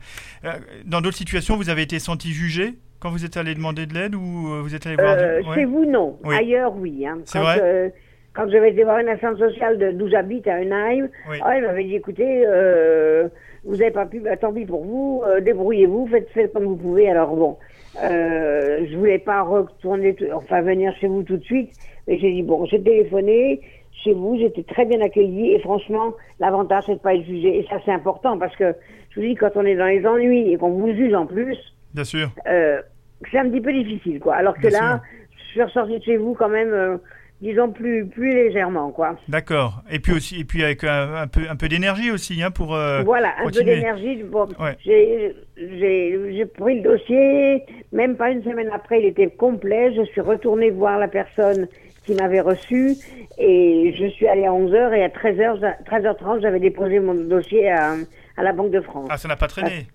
dans d'autres situations, vous avez été senti jugé quand vous êtes allé demander de l'aide ou vous êtes allé voir. Chez vous, non. Ailleurs, oui. Hein. C'est vrai quand je vais été voir une assistante sociale d'où j'habite, à Unheim, oui. oh, elle m'avait dit, écoutez, euh, vous n'avez pas pu, bah, tant pis pour vous, euh, débrouillez-vous, faites, faites comme vous pouvez. Alors bon, euh, je voulais pas retourner, enfin venir chez vous tout de suite, mais j'ai dit, bon, j'ai téléphoné, chez vous, j'étais très bien accueillie et franchement, l'avantage c'est de pas être jugé. Et ça c'est important parce que je vous dis quand on est dans les ennuis et qu'on vous juge en plus, bien sûr, euh, c'est un petit peu difficile quoi. Alors que là, je suis ressortie de chez vous quand même. Euh, disons plus plus légèrement quoi. D'accord. Et puis aussi et puis avec un, peu un peu d'énergie aussi hein, pour euh, voilà un peu d'énergie. Bon, j'ai j'ai pris le dossier. Même pas une semaine après, il était complet. Je suis retournée voir la personne qui m'avait reçu et je suis allée à 11h et à 13h 13h30 j'avais déposé mon dossier à, à, la Banque de France. Ah ça n'a pas traîné?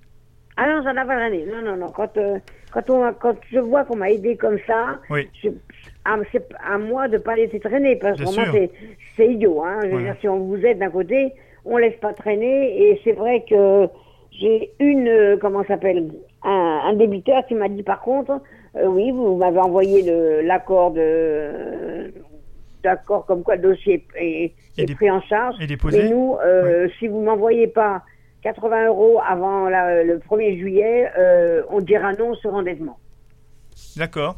Ah non ça n'a pas traîné. Non non non quand euh, quand on quand je vois qu'on m'a aidé comme ça, oui. c'est à moi de pas laisser traîner parce que c'est idiot hein. Je veux dire si on vous aide d'un côté, on laisse pas traîner et c'est vrai que j'ai une euh, comment s'appelle un, un débiteur qui m'a dit par contre euh, oui, vous m'avez envoyé l'accord de d'accord comme quoi le dossier est, pris en charge. Et déposé. Mais nous, euh, si vous m'envoyez pas 80 euros avant le 1er juillet, on dira non sur endettement. D'accord.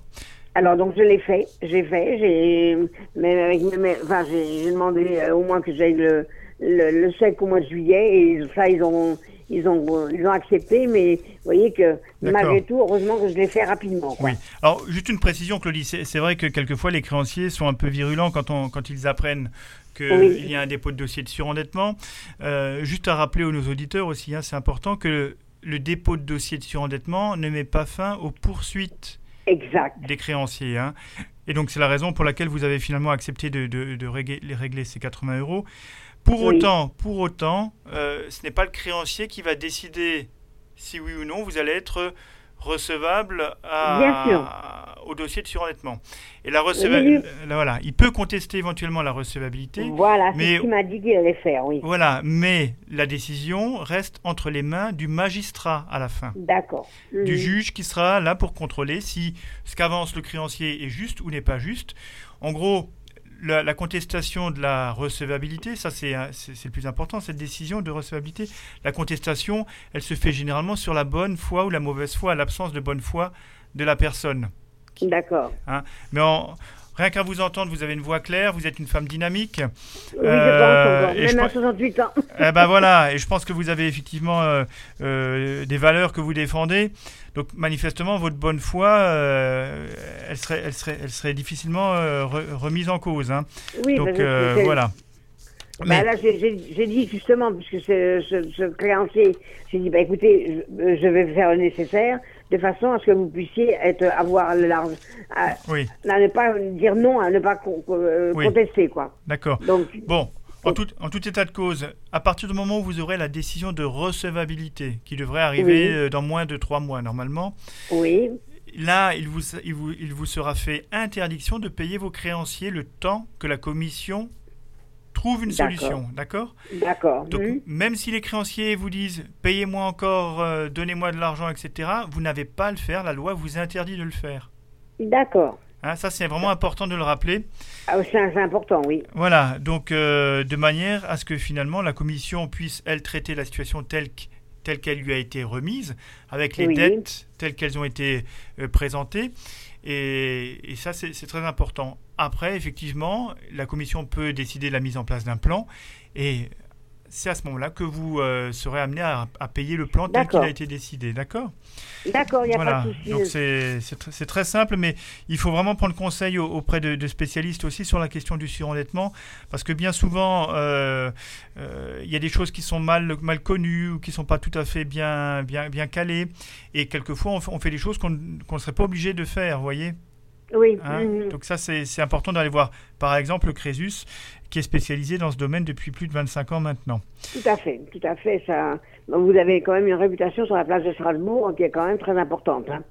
Alors donc je l'ai fait, j'ai fait, j'ai mais avec enfin j'ai demandé au moins que j'aille le, le, le chèque au mois de juillet et ça ils ont ils ont, ils ont accepté, mais vous voyez que malgré tout, heureusement que je l'ai fait rapidement. Oui. Alors, juste une précision, Claudie, c'est vrai que quelquefois les créanciers sont un peu virulents quand, on, quand ils apprennent qu'il y a un dépôt de dossier de surendettement. Euh, juste à rappeler aux nos auditeurs aussi, hein, c'est important que le, dépôt de dossier de surendettement ne met pas fin aux poursuites exact. des créanciers. Hein. Et donc, c'est la raison pour laquelle vous avez finalement accepté de, de, de régler, régler, ces 80 euros. Pour autant, pour autant, euh, ce n'est pas le créancier qui va décider si oui ou non vous allez être recevable au dossier de surendettement. Et la recevabilité, voilà, il peut contester éventuellement la recevabilité. Voilà, c'est ce qu'il m'a dit qu'il allait faire, oui. Voilà, mais la décision reste entre les mains du magistrat à la fin. D'accord. Du juge qui sera là pour contrôler si ce qu'avance le créancier est juste ou n'est pas juste. En gros, la, contestation de la recevabilité, ça c'est le plus important, cette décision de recevabilité. La contestation, elle se fait généralement sur la bonne foi ou la mauvaise foi, l'absence de bonne foi de la personne. D'accord. Hein Mais en, Rien qu'à vous entendre, vous avez une voix claire, vous êtes une femme dynamique. Oui, euh, je pense, même à 68 ans. eh ben voilà, et je pense que vous avez effectivement euh, euh, des valeurs que vous défendez. Donc manifestement, votre bonne foi, euh, elle, serait, elle, serait, elle serait difficilement remise en cause. Hein. Oui, Donc voilà. Bah, Mais... là, j'ai dit justement, puisque ce, ce, créancier, j'ai dit, bah, écoutez, je, je, vais faire le nécessaire de façon à ce que vous puissiez être, avoir le large, à, ne pas dire non, à ne pas euh, contester, quoi. D'accord. Bon. En tout, en tout, état de cause, à partir du moment où vous aurez la décision de recevabilité, qui devrait arriver euh, dans moins de trois mois normalement, oui. là, il vous, il, vous, il vous sera fait interdiction de payer vos créanciers le temps que la commission trouve une solution, d'accord? D'accord. Donc, même si les créanciers vous disent payez-moi encore, euh, donnez-moi de l'argent, etc., vous n'avez pas à le faire. La loi vous interdit de le faire. D'accord. Hein, ça, c'est vraiment important de le rappeler. Ah, c'est important, oui. Voilà, donc euh, de manière à ce que finalement la commission puisse, elle, traiter la situation telle telle qu'elle lui a été remise, avec les dettes telles qu'elles ont été euh, présentées. Et, et ça, c'est très important. Après, effectivement, la commission peut décider la mise en place d'un plan et c'est à ce moment-là que vous euh, serez amené à, payer le plan tel qu'il a été décidé, d'accord? D'accord, il n'y a pas de souci. Donc c'est très simple, mais il faut vraiment prendre conseil auprès de, spécialistes aussi sur la question du surendettement, parce que bien souvent, euh, euh, il y a des choses qui sont mal, mal connues ou qui ne sont pas tout à fait bien, bien, bien calées, et quelquefois on, on fait des choses qu'on ne serait pas obligé de faire, vous voyez? Oui. Hein? Mhm. Donc ça, c'est important d'aller voir, par exemple, le Crésus, qui est spécialisé dans ce domaine depuis plus de 25 ans maintenant. Tout à fait, tout à fait. Ça, vous avez quand même une réputation sur la place de Strasbourg qui est quand même très importante. Hein.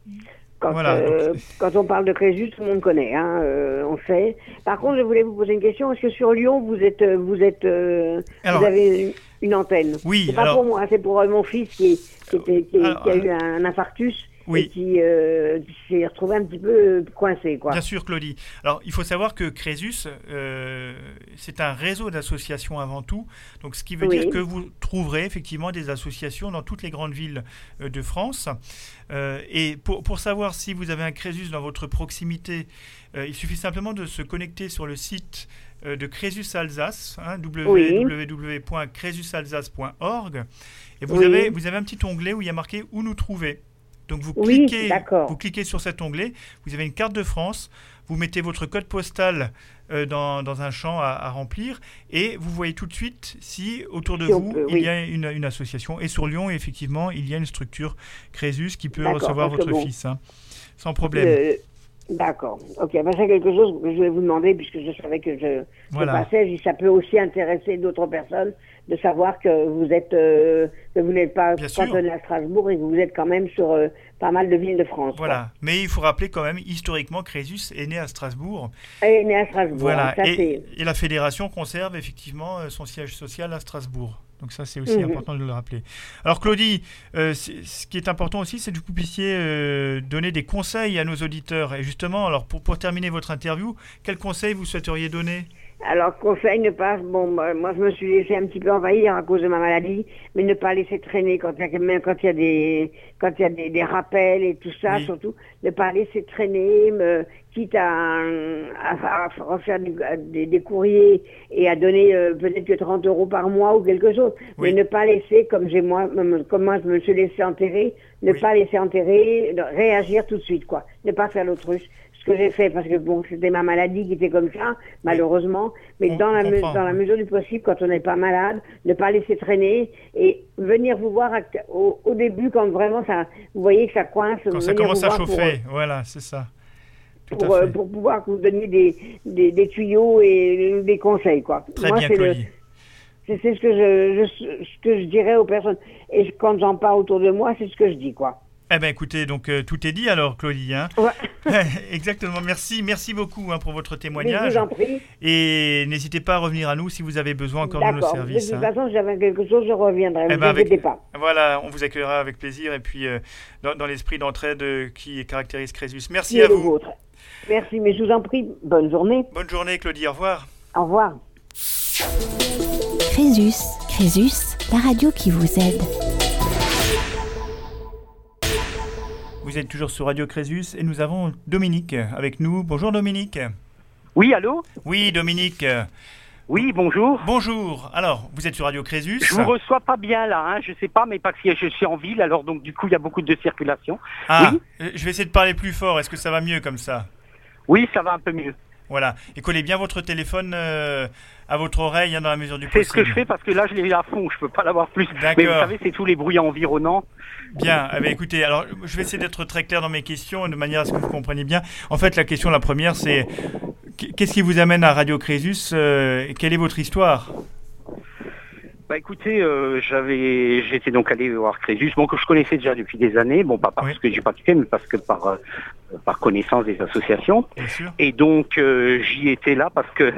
Quand, euh, quand, on parle de Crésus, tout le monde connaît, hein, euh, on sait. Par contre, je voulais vous poser une question. Est-ce que sur Lyon, vous êtes, euh, vous êtes, vous avez une, antenne? Oui. C'est pas pour moi, c'est pour mon fils qui, qui, qui, a eu un infarctus oui. et qui, euh, s'est retrouvé un petit peu coincé. Quoi. Bien sûr, Claudie. Alors, il faut savoir que Crésus, euh, c'est un réseau d'associations avant tout. Donc, ce qui veut dire que vous trouverez effectivement des associations dans toutes les grandes villes euh, de France. et pour, pour, savoir si vous avez un Crésus dans votre proximité, il suffit simplement de se connecter sur le site de Crésus Alsace, hein, www.crésusalsace.org. Et vous, avez, vous avez un petit onglet où il y a marqué Où nous trouver. Donc vous cliquez, vous cliquez sur cet onglet, vous avez une carte de France, vous mettez votre code postal euh, dans, dans, un champ à, remplir et vous voyez tout de suite si autour de vous il y a une, une, association. Et sur Lyon, effectivement, il y a une structure Crésus qui peut recevoir votre fils, hein, sans problème. Euh, d'accord. Ok, ben, c'est quelque chose que je vais vous demander puisque je savais que je, voilà. passais. Ça peut aussi intéresser d'autres personnes de savoir que vous êtes euh, que vous n'êtes pas cantonné à Strasbourg et que vous êtes quand même sur euh, pas mal de villes de France. Voilà, mais il faut rappeler quand même historiquement Crésus est né à Strasbourg. Est né à Strasbourg. Voilà, et, la fédération conserve effectivement euh, son siège social à Strasbourg. Donc ça, c'est aussi mhm. important de le rappeler. Alors Claudie, ce qui est important aussi, c'est que vous puissiez donner des conseils à nos auditeurs. Et justement, alors pour, pour terminer votre interview, quels conseils vous souhaiteriez donner? Alors, conseil, ne pas, bon, moi, je me suis laissé un petit peu envahir à cause de ma maladie, mais ne pas laisser traîner quand il y a, même quand il y a des, quand il y a des, des rappels et tout ça, surtout, ne pas laisser traîner, me, quitte à, à, refaire des, des, courriers et à donner euh, peut-être que 30 euros par mois ou quelque chose, mais ne pas laisser, comme j'ai moi, comme moi je me suis laissé enterrer, ne pas laisser enterrer, réagir tout de suite, quoi, ne pas faire l'autruche que j'ai fait parce que bon, c'était ma maladie qui était comme ça, malheureusement. Mais dans, la, dans la mesure du possible, quand on n'est pas malade, ne pas laisser traîner et venir vous voir au, début quand vraiment ça, vous voyez que ça coince. Quand ça commence à chauffer, voilà, c'est ça. pour, euh, pour, pouvoir vous donner des, des, tuyaux et des conseils, quoi. Très Moi, bien, C'est ce que je, ce que je dirais aux personnes. Et quand j'en parle autour de moi, c'est ce que je dis, quoi. Eh bien, écoutez, donc euh, tout est dit alors, Claudie. Hein Exactement. Merci, merci beaucoup hein, pour votre témoignage. je vous en prie. Et n'hésitez pas à revenir à nous si vous avez besoin encore de nos services. De toute hein. façon, si j'avais quelque chose, je reviendrai. Eh ne ben, vous pas. Voilà, on vous accueillera avec plaisir et puis euh, dans, l'esprit d'entraide euh, qui caractérise Crésus. Merci à vous. Merci, mais je vous en prie, bonne journée. Bonne journée, Claudie. Au revoir. Au revoir. Crésus, Crésus, la radio qui vous aide. Vous êtes toujours sur Radio Crésus et nous avons Dominique avec nous. Bonjour Dominique. Oui, allô? Oui, Dominique. Oui, bonjour. Bonjour. Alors, vous êtes sur Radio Crésus? Je vous reçois pas bien là, hein. je sais pas, mais parce que je suis en ville, alors donc du coup il y a beaucoup de circulation. Ah, oui? euh, je vais essayer de parler plus fort. Est-ce que ça va mieux comme ça? Oui, ça va un peu mieux. Voilà. Et collez bien votre téléphone euh, à votre oreille hein, dans la mesure du possible. C'est ce que je fais parce que là je l'ai à fond, je peux pas l'avoir plus. Mais vous savez, c'est tous les bruits environnants. Bien, eh bien, écoutez, alors je vais essayer d'être très clair dans mes questions de manière à ce que vous compreniez bien. En fait, la question, la première, c'est qu'est-ce qui vous amène à Radio Crésus euh, Quelle est votre histoire? Bah écoutez, euh, j'avais, j'étais donc allé voir Crésus, bon que je connaissais déjà depuis des années, bon pas parce que j'ai pratiqué, mais parce que par euh, par connaissance des associations. Et donc j'y étais là parce que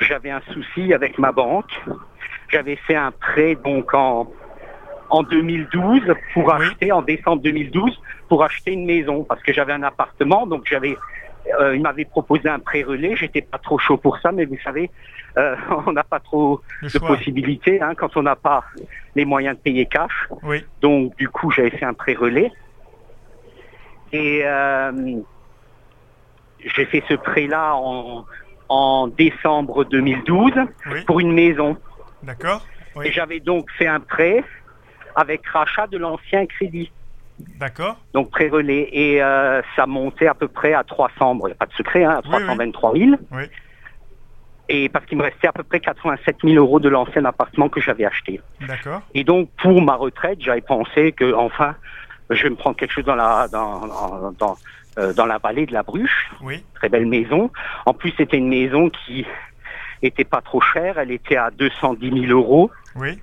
j'avais un souci avec ma banque. J'avais fait un prêt donc en en 2012 pour acheter, en décembre 2012, pour acheter une maison parce que j'avais un appartement, donc j'avais, euh, il m'avait proposé un prêt relais, j'étais pas trop chaud pour ça, mais vous savez, euh, on n'a pas trop de possibilités hein, quand on n'a pas les moyens de payer cash. Oui. Donc du coup, j'avais fait un prêt relais et euh, j'ai fait ce prêt-là en, en décembre 2012 pour une maison. D'accord. Et j'avais donc fait un prêt avec rachat de l'ancien crédit. D'accord. Donc pré-relais. Et euh, ça montait à peu près à 300, bon, il n'y a pas de secret, hein, à 323 000. Oui. Et parce qu'il me restait à peu près 87 000 euros de l'ancien appartement que j'avais acheté. D'accord. Et donc pour ma retraite, j'avais pensé que enfin, je vais me prendre quelque chose dans la dans dans, euh, dans la vallée de la Bruche. Oui. Très belle maison. En plus, c'était une maison qui était pas trop chère. Elle était à 210 000 euros. Oui.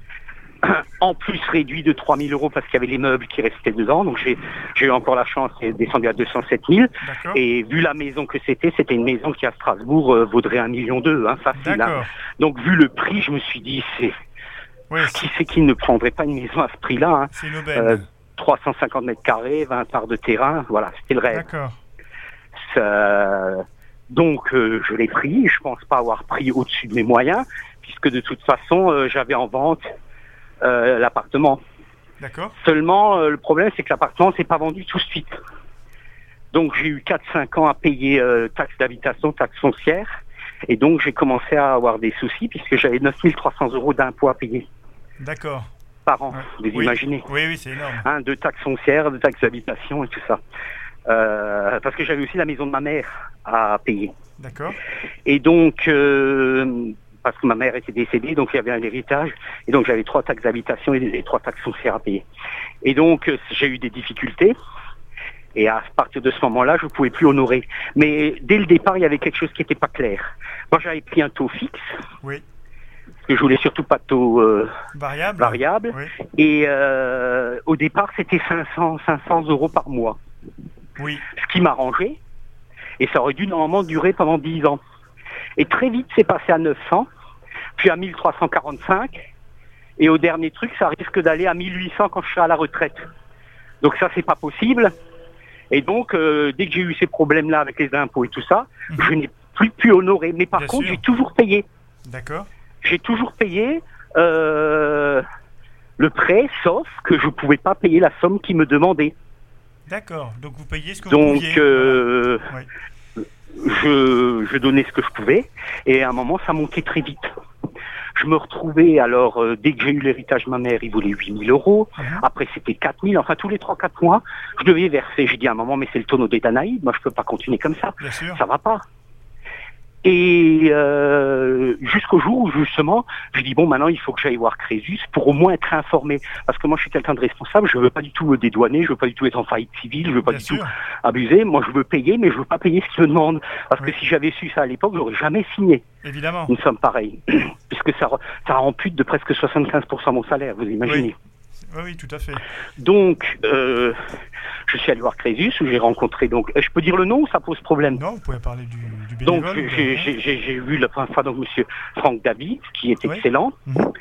en plus réduit de 3 000 euros parce qu'il y avait les meubles qui restaient dedans. Donc j'ai eu encore la chance, c'est descendu à 207 000. Et vu la maison que c'était, c'était une maison qui à Strasbourg euh, vaudrait un million d'eux, hein, facile. Hein. Donc vu le prix, je me suis dit, c'est qui c'est qui ne prendrait pas une maison à ce prix-là hein? C'est aubaine. 350 mètres carrés, 20 parts de terrain, voilà, c'était le rêve. Donc je l'ai pris, je pense pas avoir pris au-dessus de mes moyens, puisque de toute façon j'avais en vente l'appartement. D'accord. Seulement le problème c'est que l'appartement s'est pas vendu tout de suite. Donc j'ai eu 4-5 ans à payer taxes d'habitation, taxes foncières. Et donc j'ai commencé à avoir des soucis puisque j'avais 9300 euros d'impôts à payer. D'accord. Par an, vous imaginez. Oui, oui, c'est énorme. Hein, de taxes foncières, de taxes d'habitation et tout ça. Euh, parce que j'avais aussi la maison de ma mère à payer. D'accord. Et donc, euh, parce que ma mère était décédée, donc il y avait un héritage, et donc j'avais trois taxes d'habitation et, trois taxes foncières à payer. Et donc, euh, j'ai eu des difficultés. Et à partir de ce moment-là, je ne pouvais plus honorer. Mais dès le départ, il y avait quelque chose qui n'était pas clair. Moi, j'avais pris un taux fixe. Oui. Parce que je voulais surtout pas de taux euh, variable. variable. Et euh, au départ, c'était 500, 500 euros par mois. Oui. Ce qui m'arrangeait. Et ça aurait dû normalement durer pendant 10 ans. Et très vite, c'est passé à 900, puis à 1345. Et au dernier truc, ça risque d'aller à 1800 quand je serai à la retraite. Donc ça, c'est pas possible. Et donc, euh, dès que j'ai eu ces problèmes-là avec les impôts et tout ça, mhm. je n'ai plus pu honorer. Mais par contre, j'ai toujours payé. D'accord. J'ai toujours payé euh, le prêt, sauf que je ne pouvais pas payer la somme qui me demandait. D'accord. Donc vous payez ce que vous pouviez. Donc, euh, je, je donnais ce que je pouvais. Et à un moment, ça montait très vite. Je me retrouvais, alors, euh, dès que j'ai eu l'héritage de ma mère, il voulait 8000 euros. Après, c'était 4000. Enfin, tous les 3-4 mois, je devais verser. J'ai dit à un moment, mais c'est le tonneau des Danaïdes. Moi, je peux pas continuer comme ça. Ça va pas. Et euh, jusqu'au jour où justement, je dis bon maintenant il faut que j'aille voir Crésus pour au moins être informé, parce que moi je suis quelqu'un de responsable, je veux pas du tout me dédouaner, je veux pas du tout être en faillite civile, je veux pas du tout abuser. Moi je veux payer, mais je veux pas payer ce qu'il me demande, parce que si j'avais su ça à l'époque, j'aurais jamais signé. Évidemment. Une somme pareille, puisque ça ça ampute de presque 75% mon salaire, vous imaginez. Oui, oui, tout à fait. Donc, euh, je suis allé voir Crésus où j'ai rencontré donc. Euh, je peux dire le nom ça pose problème? Non, vous pouvez parler du, du bénévole. Donc, j'ai vu la première fois donc Monsieur Franck David, qui est excellent. Mhm.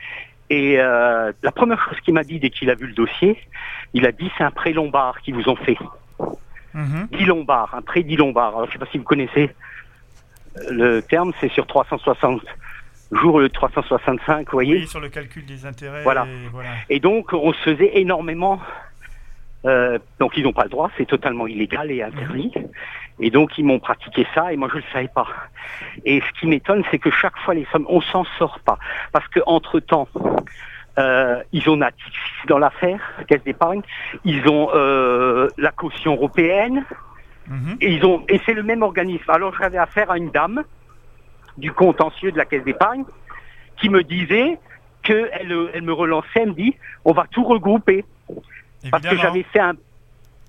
Et euh, la première chose qu'il m'a dit dès qu'il a vu le dossier, il a dit c'est un prêt lombard qu'ils vous ont fait. Mmh. 10 lombards, un prêt 10 lombards. Alors, je ne sais pas si vous connaissez le terme, c'est sur 360 jour le 365, vous voyez Oui, sur le calcul des intérêts. Voilà. Et, donc, on se faisait énormément. Euh, donc, ils n'ont pas le droit, c'est totalement illégal et interdit. Mhm. Et donc, ils m'ont pratiqué ça et moi, je ne le savais pas. Et ce qui m'étonne, c'est que chaque fois, les sommes, on s'en sort pas. Parce que entre temps euh, ils ont Natixis dans l'affaire, caisse d'épargne. Ils ont euh, la caution européenne. Mhm. Et ils ont, et c'est le même organisme. Alors, j'avais affaire à une dame du contentieux de la caisse d'épargne qui me disait qu'elle elle me relançait, elle me dit on va tout regrouper. Parce que j'avais fait un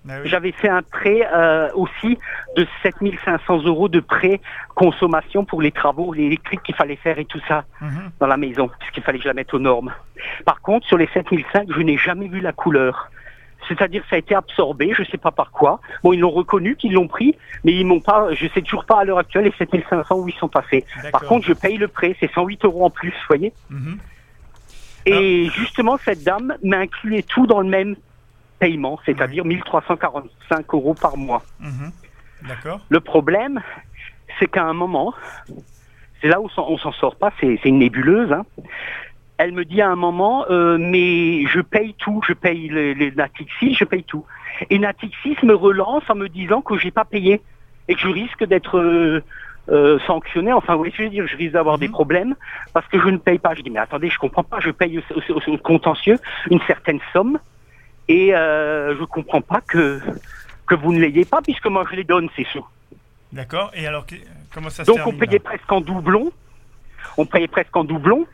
bah J'avais fait un prêt euh, aussi de 7500 euros de prêt consommation pour les travaux électriques qu'il fallait faire et tout ça mhm. dans la maison, puisqu'il fallait que je la mette aux normes. Par contre, sur les 7005, je n'ai jamais vu la couleur. C'est-à-dire ça a été absorbé, je ne sais pas par quoi. Bon, ils l'ont reconnu qu'ils l'ont pris, mais ils m'ont pas, je sais toujours pas à l'heure actuelle les 7500 où ils sont passés. Par contre, je paye le prêt, c'est 108 euros en plus, vous voyez. Mhm. Et justement, cette dame m'a inclus tout dans le même paiement, c'est-à-dire 1345 euros par mois. Mhm. D'accord. Le problème, c'est qu'à un moment, c'est là où on s'en sort pas, c'est une nébuleuse. Hein elle me dit à un moment, euh, mais je paye tout, je paye les, Natixis, je paye tout. Et Natixis me relance en me disant que j'ai pas payé et que je risque d'être euh, euh, sanctionné. Enfin, vous voyez ce que je veux dire, je risque d'avoir des mhm. problèmes parce que je ne paye pas. Je dis, mais attendez, je comprends pas, je paye au, contentieux une certaine somme et je comprends pas que, que vous ne l'ayez pas puisque moi je les donne ces sous. D'accord, et alors comment ça se Donc on payait presque en doublon. On payait presque en doublon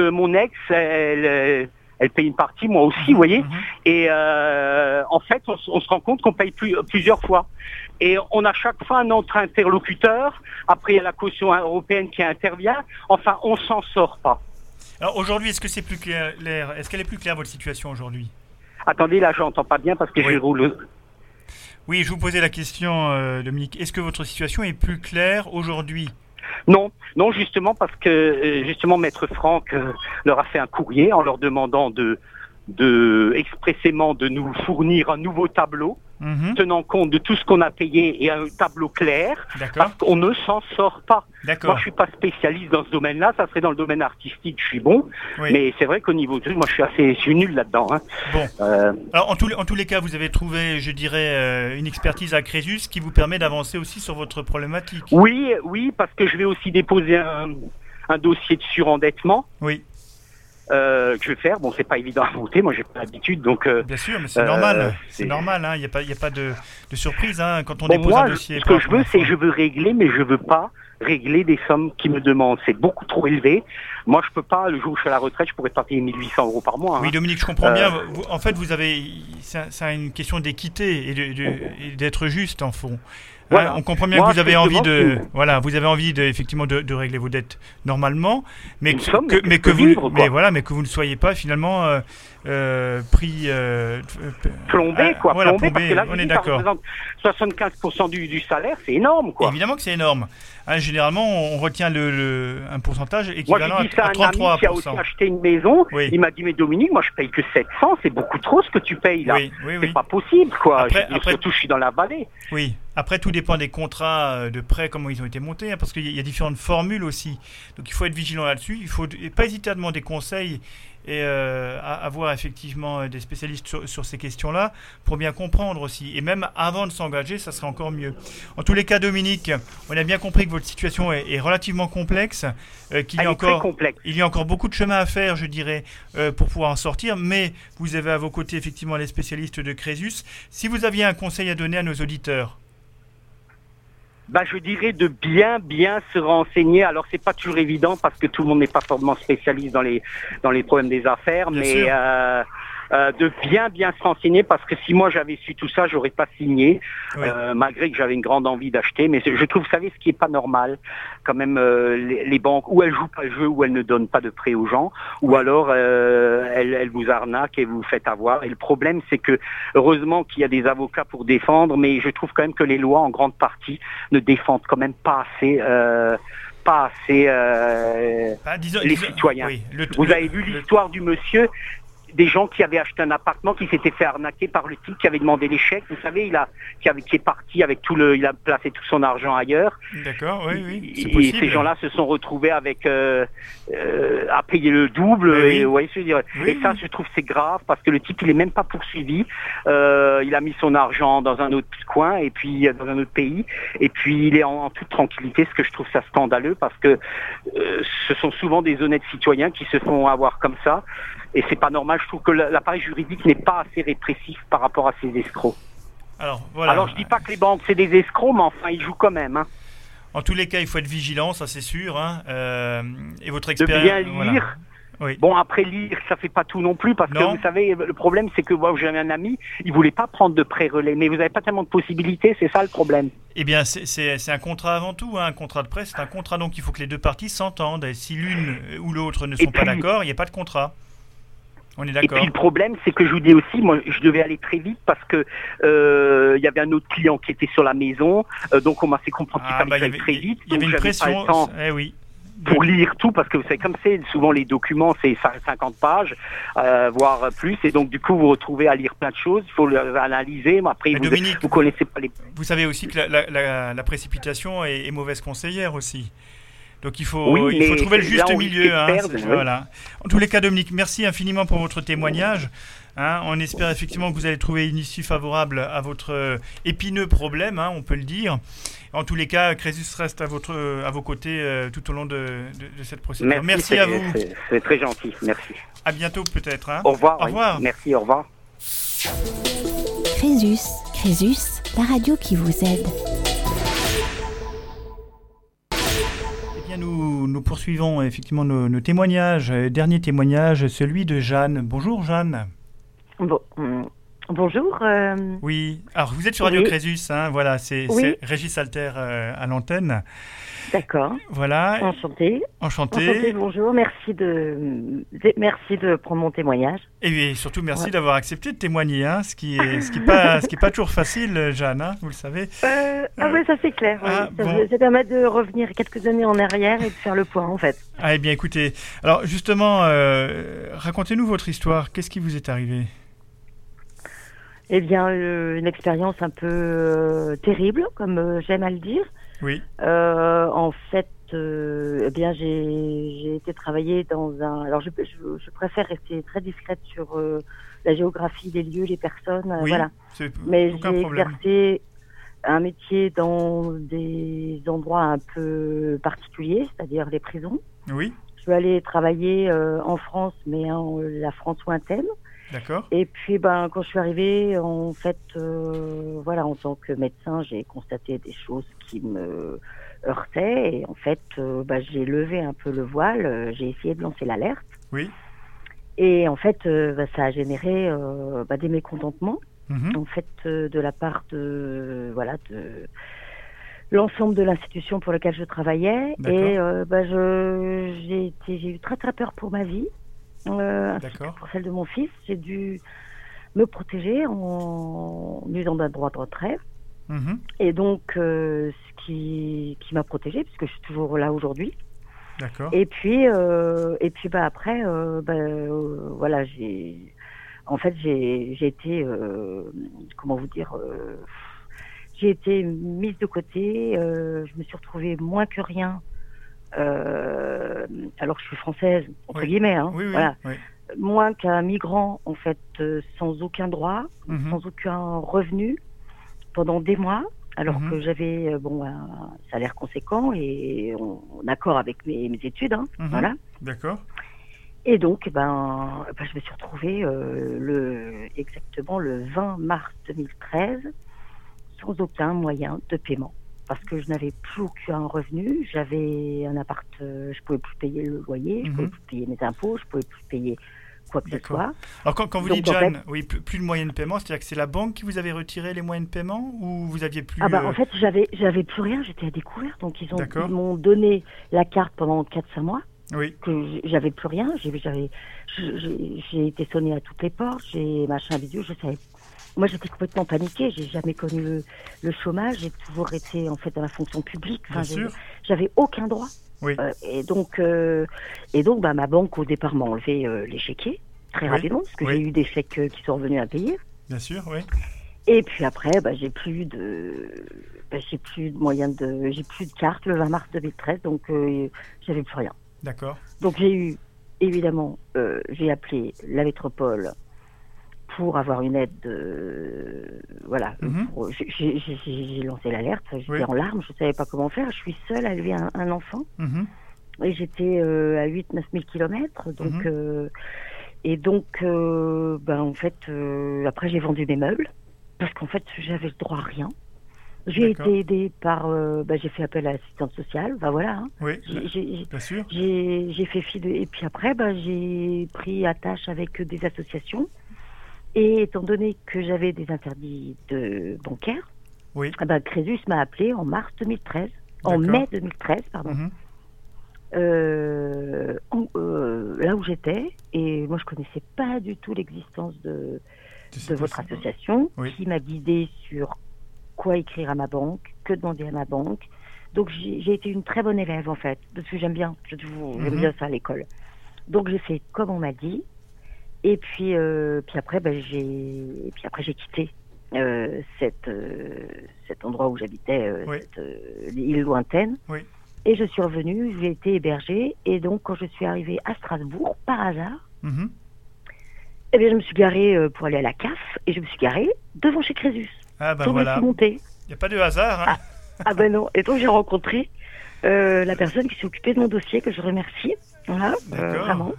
mon ex, elle, elle paye une partie, moi aussi, vous voyez. Mhm. Et euh, en fait, on, se rend compte qu'on paye plusieurs fois. Et on a chaque fois un autre interlocuteur. Après, il y a la caution européenne qui intervient. Enfin, on s'en sort pas. Alors aujourd'hui, est-ce que c'est plus clair Est-ce qu'elle est plus claire votre situation aujourd'hui? Attendez, là, je n'entends pas bien parce que je roule. Oui, je vous posais la question, euh, Dominique. Est-ce que votre situation est plus claire aujourd'hui? Non, non, justement parce que euh, justement Maître Franck euh, leur a fait un courrier en leur demandant de de expressément de nous fournir un nouveau tableau Mhm. tenant compte de tout ce qu'on a payé et un tableau clair, parce qu'on ne s'en sort pas. Moi, je suis pas spécialiste dans ce domaine-là, ça serait dans le domaine artistique, je suis bon, mais c'est vrai qu'au niveau de moi, je suis assez, je suis nul là-dedans. Hein. Bon. Euh, Alors, en, tous, en tous les cas, vous avez trouvé, je dirais, euh, une expertise à Crésus qui vous permet d'avancer aussi sur votre problématique. Oui, oui, parce que je vais aussi déposer un, un dossier de surendettement. Oui. Euh, que je vais faire. Bon, c'est pas évident à monter, moi j'ai pas l'habitude, donc. Euh, Bien sûr, mais c'est normal. Euh, c'est normal, hein. il n'y a pas, a pas de, de surprise hein, quand on dépose un dossier. Ce que je veux, c'est je veux régler, mais je veux pas régler des sommes qui me demandent. C'est beaucoup trop élevé. Moi, je peux pas, le jour où je suis à la retraite, je pourrais pas payer 1800 euros par mois. Hein. Oui, Dominique, je comprends bien. en fait, vous avez, c'est une question d'équité et d'être juste en fond on comprend bien que vous avez envie de, voilà, vous avez envie de, effectivement de, régler vos dettes normalement, mais que, mais que vous, mais voilà, mais que vous ne soyez pas finalement euh, euh, pris euh, plombé quoi, plombé, parce que là, on est d'accord. 75% du, du, salaire, c'est énorme quoi. Évidemment que c'est énorme. Hein, généralement, on retient le, un pourcentage équivalent moi, dit ça à, 33%. Un ami qui a aussi acheté une maison. Il m'a dit mais Dominique, moi je paye que 700, c'est beaucoup trop ce que tu payes là. Oui, oui, c'est pas possible quoi. Après, après, surtout, je suis dans la vallée. Oui. Après, tout dépend des contrats euh, de prêt, comment ils ont été montés, hein, parce qu'il y a différentes formules aussi. Donc il faut être vigilant là-dessus. Il ne faut pas hésiter à demander conseil et euh, avoir effectivement euh, des spécialistes sur, ces questions-là pour bien comprendre aussi. Et même avant de s'engager, ça serait encore mieux. En tous les cas, Dominique, on a bien compris que votre situation est, relativement complexe, euh, qu'il y a encore, complexe. il y a encore beaucoup de chemin à faire, je dirais, pour pouvoir en sortir. Mais vous avez à vos côtés effectivement les spécialistes de Crésus. Si vous aviez un conseil à donner à nos auditeurs bah, je dirais de bien bien se renseigner. Alors c'est pas toujours évident parce que tout le monde n'est pas forcément spécialiste dans les dans les problèmes des affaires, mais euh, de bien bien se renseigner parce que si moi j'avais su tout ça, j'aurais pas signé, euh, malgré que j'avais une grande envie d'acheter. Mais je trouve, vous savez, ce qui est pas normal, quand même, euh, les, banques, ou elles jouent pas le jeu, ou elles ne donnent pas de prêt aux gens, ou alors elles, elles, vous arnaquent et vous faites avoir. Et le problème, c'est que heureusement qu'il y a des avocats pour défendre, mais je trouve quand même que les lois, en grande partie, ne défendent quand même pas assez. pas assez bah, les citoyens. Vous avez vu l'histoire du monsieur des gens qui avaient acheté un appartement, qui s'étaient fait arnaquer par le type qui avait demandé l'échec. Vous savez, il a, qui, avait, qui est parti avec tout le, il a placé tout son argent ailleurs. D'accord, oui, oui. Et, ces gens-là se sont retrouvés avec euh, euh, à payer le double. et, ouais, je dire. et ça, je trouve c'est grave parce que le type, il est même pas poursuivi. Euh, il a mis son argent dans un autre coin et puis dans un autre pays. Et puis il est en, toute tranquillité. Ce que je trouve ça scandaleux parce que euh, ce sont souvent des honnêtes citoyens qui se font avoir comme ça. Et c'est pas normal. Je trouve que l'appareil juridique n'est pas assez répressif par rapport à ces escrocs. Alors, voilà. Alors je dis pas que les banques c'est des escrocs, mais enfin ils jouent quand même. Hein. En tous les cas, il faut être vigilant, ça c'est sûr. Hein. Euh, et votre expérience. De bien lire. Oui. Bon, après lire, ça fait pas tout non plus, parce que vous savez, le problème, c'est que moi, j'avais un ami, il voulait pas prendre de pré-relais, mais vous n'avez pas tellement de possibilités, c'est ça le problème. Eh bien, c'est un contrat avant tout, hein. un contrat de presse, c'est un contrat, donc il faut que les deux parties s'entendent. Et si l'une ou l'autre ne sont pas d'accord, il n'y a pas de contrat. On est Et puis le problème, c'est que je vous dis aussi, moi, je devais aller très vite parce que euh, il y avait un autre client qui était sur la maison, euh, donc on m'a fait comprendre qu'il ah, fallait bah, aller très vite. Il y avait une pression. eh oui pour lire tout, parce que vous savez, comme c'est souvent les documents, c'est 50 pages, euh, voire plus, et donc du coup vous retrouvez à lire plein de choses, il faut les analyser, mais après vous, Dominique, vous connaissez pas les... Vous savez aussi que la, précipitation est, mauvaise conseillère aussi. Donc il faut, il faut trouver le juste milieu. Hein, voilà. En tous les cas, Dominique, merci infiniment pour votre témoignage. Hein. on espère effectivement que vous allez trouver une issue favorable à votre euh, épineux problème, hein, on peut le dire. En tous les cas, Crésus reste à, votre, à vos côtés euh, tout au long de, cette procédure. Merci, à vous. C'est très gentil, merci. À bientôt peut-être. Au revoir. Au revoir. Merci, au revoir. Crésus, Crésus, la radio qui vous aide. Nous, poursuivons effectivement nos, témoignages. Dernier témoignage, celui de Jeanne. Bonjour Jeanne. Bon, hum, Bonjour. Oui, alors vous êtes sur Radio Crésus, hein, voilà, c'est Régis Alter à l'antenne. D'accord. Voilà. Enchanté. Enchanté. bonjour. Merci de, merci de prendre mon témoignage. Et surtout, merci d'avoir accepté de témoigner, hein, ce qui est, ce qui est pas, ce qui est pas toujours facile, Jeanne, hein, vous le savez. Euh, ah oui, ça c'est clair. Ah, ça, permet de revenir quelques années en arrière et de faire le point, en fait. Ah, eh bien, écoutez, alors justement, euh, racontez-nous votre histoire. Qu'est-ce qui vous est arrivé? Eh bien, euh, une expérience un peu terrible, comme j'aime à le dire. Oui. Euh, en fait, euh, eh bien, j'ai été travailler dans un. Alors, je, je, préfère rester très discrète sur euh, la géographie des lieux, les personnes, oui, voilà. Mais j'ai exercé un métier dans des endroits un peu particuliers, c'est-à-dire les prisons. Oui. Je suis allée travailler en France, mais en la France lointaine. D'accord. Et puis, ben, quand je suis arrivée, en fait, euh, voilà, en tant que médecin, j'ai constaté des choses qui me heurtaient. Et en fait, euh, ben, j'ai levé un peu le voile, euh, j'ai essayé de lancer l'alerte. Oui. Et en fait, ben, ça a généré ben, des mécontentements, mhm. en fait, de la part de, voilà, de l'ensemble de l'institution pour laquelle je travaillais. Et ben, j'ai eu très très peur pour ma vie. Euh, pour celle de mon fils, j'ai dû me protéger en usant d'un droit de retrait. Mhm. Et donc, euh, ce qui, qui m'a protégée, puisque je suis toujours là aujourd'hui. D'accord. Et puis, euh, et puis bah, après, bah, voilà, j'ai. En fait, j'ai été. comment vous dire J'ai été mise de côté. je me suis retrouvée moins que rien euh, alors que je suis française, entre guillemets, hein, voilà. moins qu'un migrant, en fait, euh, sans aucun droit, mhm. sans aucun revenu, pendant des mois, alors mhm. que j'avais euh, bon un salaire conséquent et en, accord avec mes, mes études, hein, mhm. voilà. D'accord. Et donc, ben, ben, je me suis retrouvée le, exactement le 20 mars 2013 sans aucun moyen de paiement parce que je n'avais plus aucun revenu. J'avais un appart, euh, je pouvais plus payer le loyer, je ne pouvais mhm. plus payer mes impôts, je pouvais plus payer quoi que ce soit. Alors quand, vous dites, Jeanne, oui, plus, de moyens de paiement, c'est-à-dire que c'est la banque qui vous avait retiré les moyens de paiement ou vous aviez plus Ah bah en euh, fait, j'avais j'avais plus rien, j'étais à découvert, donc ils ont m'ont donné la carte pendant 4-5 mois. Oui. Que j'avais plus rien, j'avais j'ai été sonné à toutes les portes, j'ai machin vidéo, je savais moi, j'étais complètement paniquée. J'ai jamais connu le, chômage. J'ai toujours été en fait dans la fonction publique. Enfin, j'avais aucun droit. Oui. Euh, et donc, euh, et donc, bah, ma banque au départ m'a enlevé euh, les chéquiers très rapidement parce que j'ai eu des chèques qui sont revenus à payer. Bien sûr, oui. Et puis après, bah, j'ai plus de, bah, j'ai plus de moyens de, j'ai plus de carte le 20 mars 2013, donc j'avais plus rien. D'accord. Donc j'ai eu, évidemment, j'ai appelé la métropole pour avoir une aide de voilà. Mhm. j'ai lancé l'alerte j'étais en larmes je savais pas comment faire. Je suis seule à élever un, enfant. Mhm. et j'étais euh, à 8 9 000 kilomètres. Donc mhm. euh, et donc euh, ben en fait après j'ai vendu mes meubles. Parce qu'en fait j'avais le droit à rien. J'ai été aidée par ben, j'ai fait appel à l'assistante sociale. Ben voilà hein. oui bien sûr. j'ai fait fi de et puis après ben, j'ai pris attache avec des associations et étant donné que j'avais des interdits de bancaires, oui. ben, Crésus m'a appelé en mars 2013, en mai 2013, pardon. Mhm. Euh, euh, là où j'étais, et moi je connaissais pas du tout l'existence de, de, votre association, qui m'a guidé sur quoi écrire à ma banque, que demander à ma banque. Donc j'ai été une très bonne élève en fait, parce que j'aime bien, j'aime mhm. bien ça à l'école. Donc j'ai fait comme on m'a dit, et puis, euh, puis après, ben, j'ai, puis après j'ai quitté euh, cette, euh, cet endroit où j'habitais, l'île lointaine. Et je suis revenue, j'ai été hébergée. Et donc, quand je suis arrivée à Strasbourg, par hasard, mm-hmm. eh bien, je me suis garée pour aller à la CAF et je me suis garée devant chez Crésus. Ah ben voilà. Il n'y a pas de hasard. Hein. Ah, ah, ben non. Et donc, j'ai rencontré la personne qui s'est occupée de mon dossier, que je remercie. Voilà, vraiment.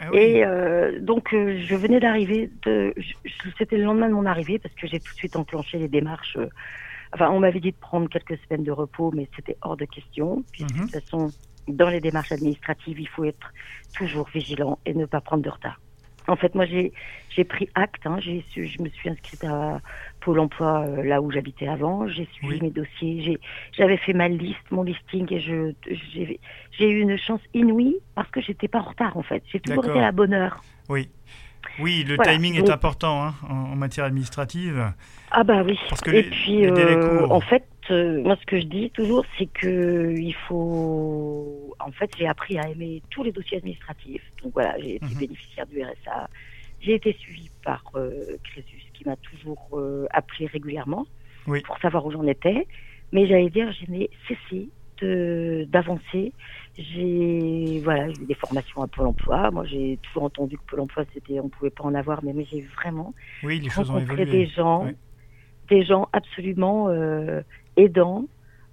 Ah et euh, donc, euh, je venais d'arriver. De, c'était le lendemain de mon arrivée parce que j'ai tout de suite enclenché les démarches. Euh, enfin, on m'avait dit de prendre quelques semaines de repos, mais c'était hors de question. Puis, de mhm. toute façon, dans les démarches administratives, il faut être toujours vigilant et ne pas prendre de retard. En fait, moi, j'ai pris acte. Hein, je me suis inscrite à Pôle emploi euh, là où j'habitais avant. J'ai suivi mes dossiers. J'avais fait ma liste, mon listing, et j'ai eu une chance inouïe parce que j'étais pas en retard, en fait. J'ai toujours été à la bonne heure. Oui. Oui, le timing est important hein, en, matière administrative. Ah bah oui. Parce que et puis, euh, en fait, euh, moi, ce que je dis toujours, c'est que il faut. En fait, j'ai appris à aimer tous les dossiers administratifs. Donc voilà, j'ai été mhm. bénéficiaire du RSA. J'ai été suivie par euh, Crésus, qui m'a toujours euh, appelé régulièrement pour savoir où j'en étais. Mais j'allais dire, je n'ai cessé d'avancer. J'ai voilà, eu des formations à Pôle Emploi. Moi, j'ai toujours entendu que Pôle Emploi, c'était, on pouvait pas en avoir, mais, mais j'ai vraiment oui, les choses rencontré des gens, des gens absolument euh, aidant.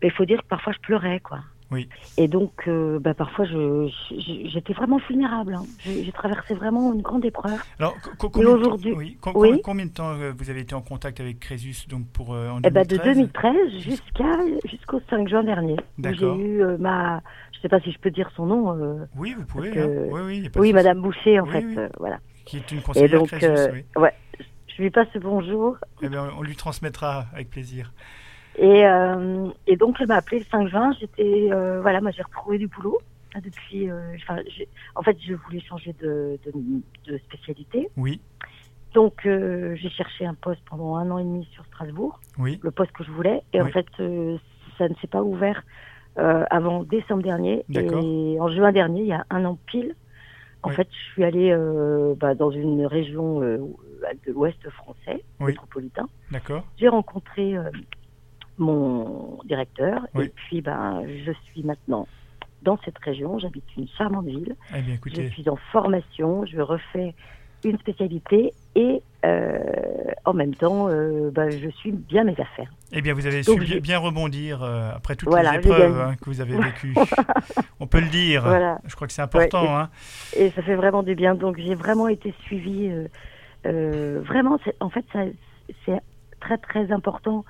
Il faut dire que parfois je pleurais, quoi. Oui. Et donc, euh, bah, parfois, j'étais vraiment vulnérable. Hein. J'ai traversé vraiment une grande épreuve. Alors, aujourd'hui, oui, combien de temps euh, vous avez été en contact avec Crésus donc pour euh, en 2013 eh ben, De 2013 jusqu'à jusqu'au 5 juin dernier. J'ai eu ma, je ne sais pas si je peux dire son nom. oui, vous pouvez. Hein. Oui, oui, oui Madame Boucher, en fait, voilà. Qui est une conseillère Et donc, Crésus, ouais, je lui passe bonjour. Eh bien, on lui transmettra avec plaisir. Et, euh, et donc, elle m'a appelé le 5 juin. J'étais, euh, voilà, moi, j'ai retrouvé du boulot. Depuis, euh, en fait, je voulais changer de, de, spécialité. Oui. Donc, j'ai cherché un poste pendant un an et demi sur Strasbourg. Oui. Le poste que je voulais. Et en fait, ça ne s'est pas ouvert avant décembre dernier. Et en juin dernier, il y a un an pile, en fait, je suis allée bah, dans une région de l'Ouest français, métropolitain. D'accord. J'ai rencontré mon directeur. Et puis, ben, je suis maintenant dans cette région. J'habite une charmante ville. Eh bien, je suis en formation. Je refais une spécialité et euh, en même temps, euh, ben, je suis bien mes affaires. Eh bien, vous avez su bien, rebondir euh, après toutes les épreuves hein, que vous avez vécues. On peut le dire. Je crois que c'est important. et, hein. et, ça fait vraiment du bien. Donc, j'ai vraiment été suivie. vraiment, en fait, c'est très, très important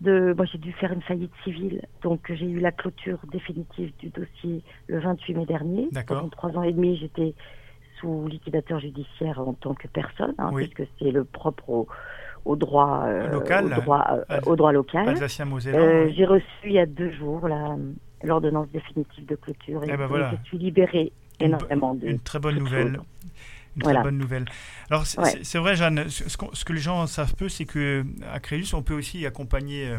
moi j'ai dû faire une faillite civile, donc j'ai eu la clôture définitive du dossier le 28 mai dernier. Pendant trois ans et demi, j'étais sous liquidateur judiciaire en tant que personne, hein, puisque c'est le propre au, droit euh, local. Au droit, euh, au droit local. Euh, j'ai reçu il y a deux jours l'ordonnance définitive de clôture et, eh ben je suis libérée énormément de une très bonne nouvelle une très bonne nouvelle. Alors c'est vrai, Jeanne, ce, ce, que les gens savent peu, c'est que à Créus, on peut aussi accompagner euh,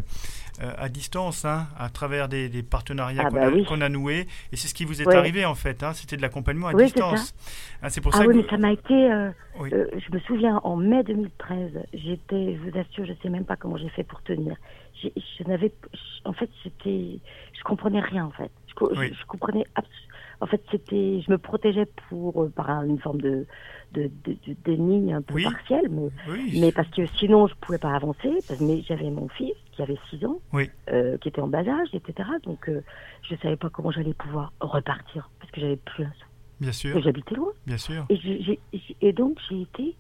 euh, à distance, hein, à travers des, partenariats ah bah qu'on a, noués. Et c'est ce qui vous est arrivé en fait. Hein, C'était de l'accompagnement à distance. Hein, c'est pour ah ça oui, mais ça m'a été. Euh, je me souviens en mai 2013, j'étais, je vous assure, je sais même pas comment j'ai fait pour tenir. Je n'avais, en fait, c'était, je comprenais rien en fait. Je, je, je comprenais absolument en fait, c'était, je me protégeais pour euh, par une forme de de, de, un peu partiel, mais, mais parce que sinon je pouvais pas avancer. mais j'avais mon fils qui avait 6 ans, euh, qui était en bas âge, etc. Donc euh, je savais pas comment j'allais pouvoir repartir parce que j'avais plus un sou. Bien sûr. J'habitais loin. Bien sûr. Et, et donc j'ai été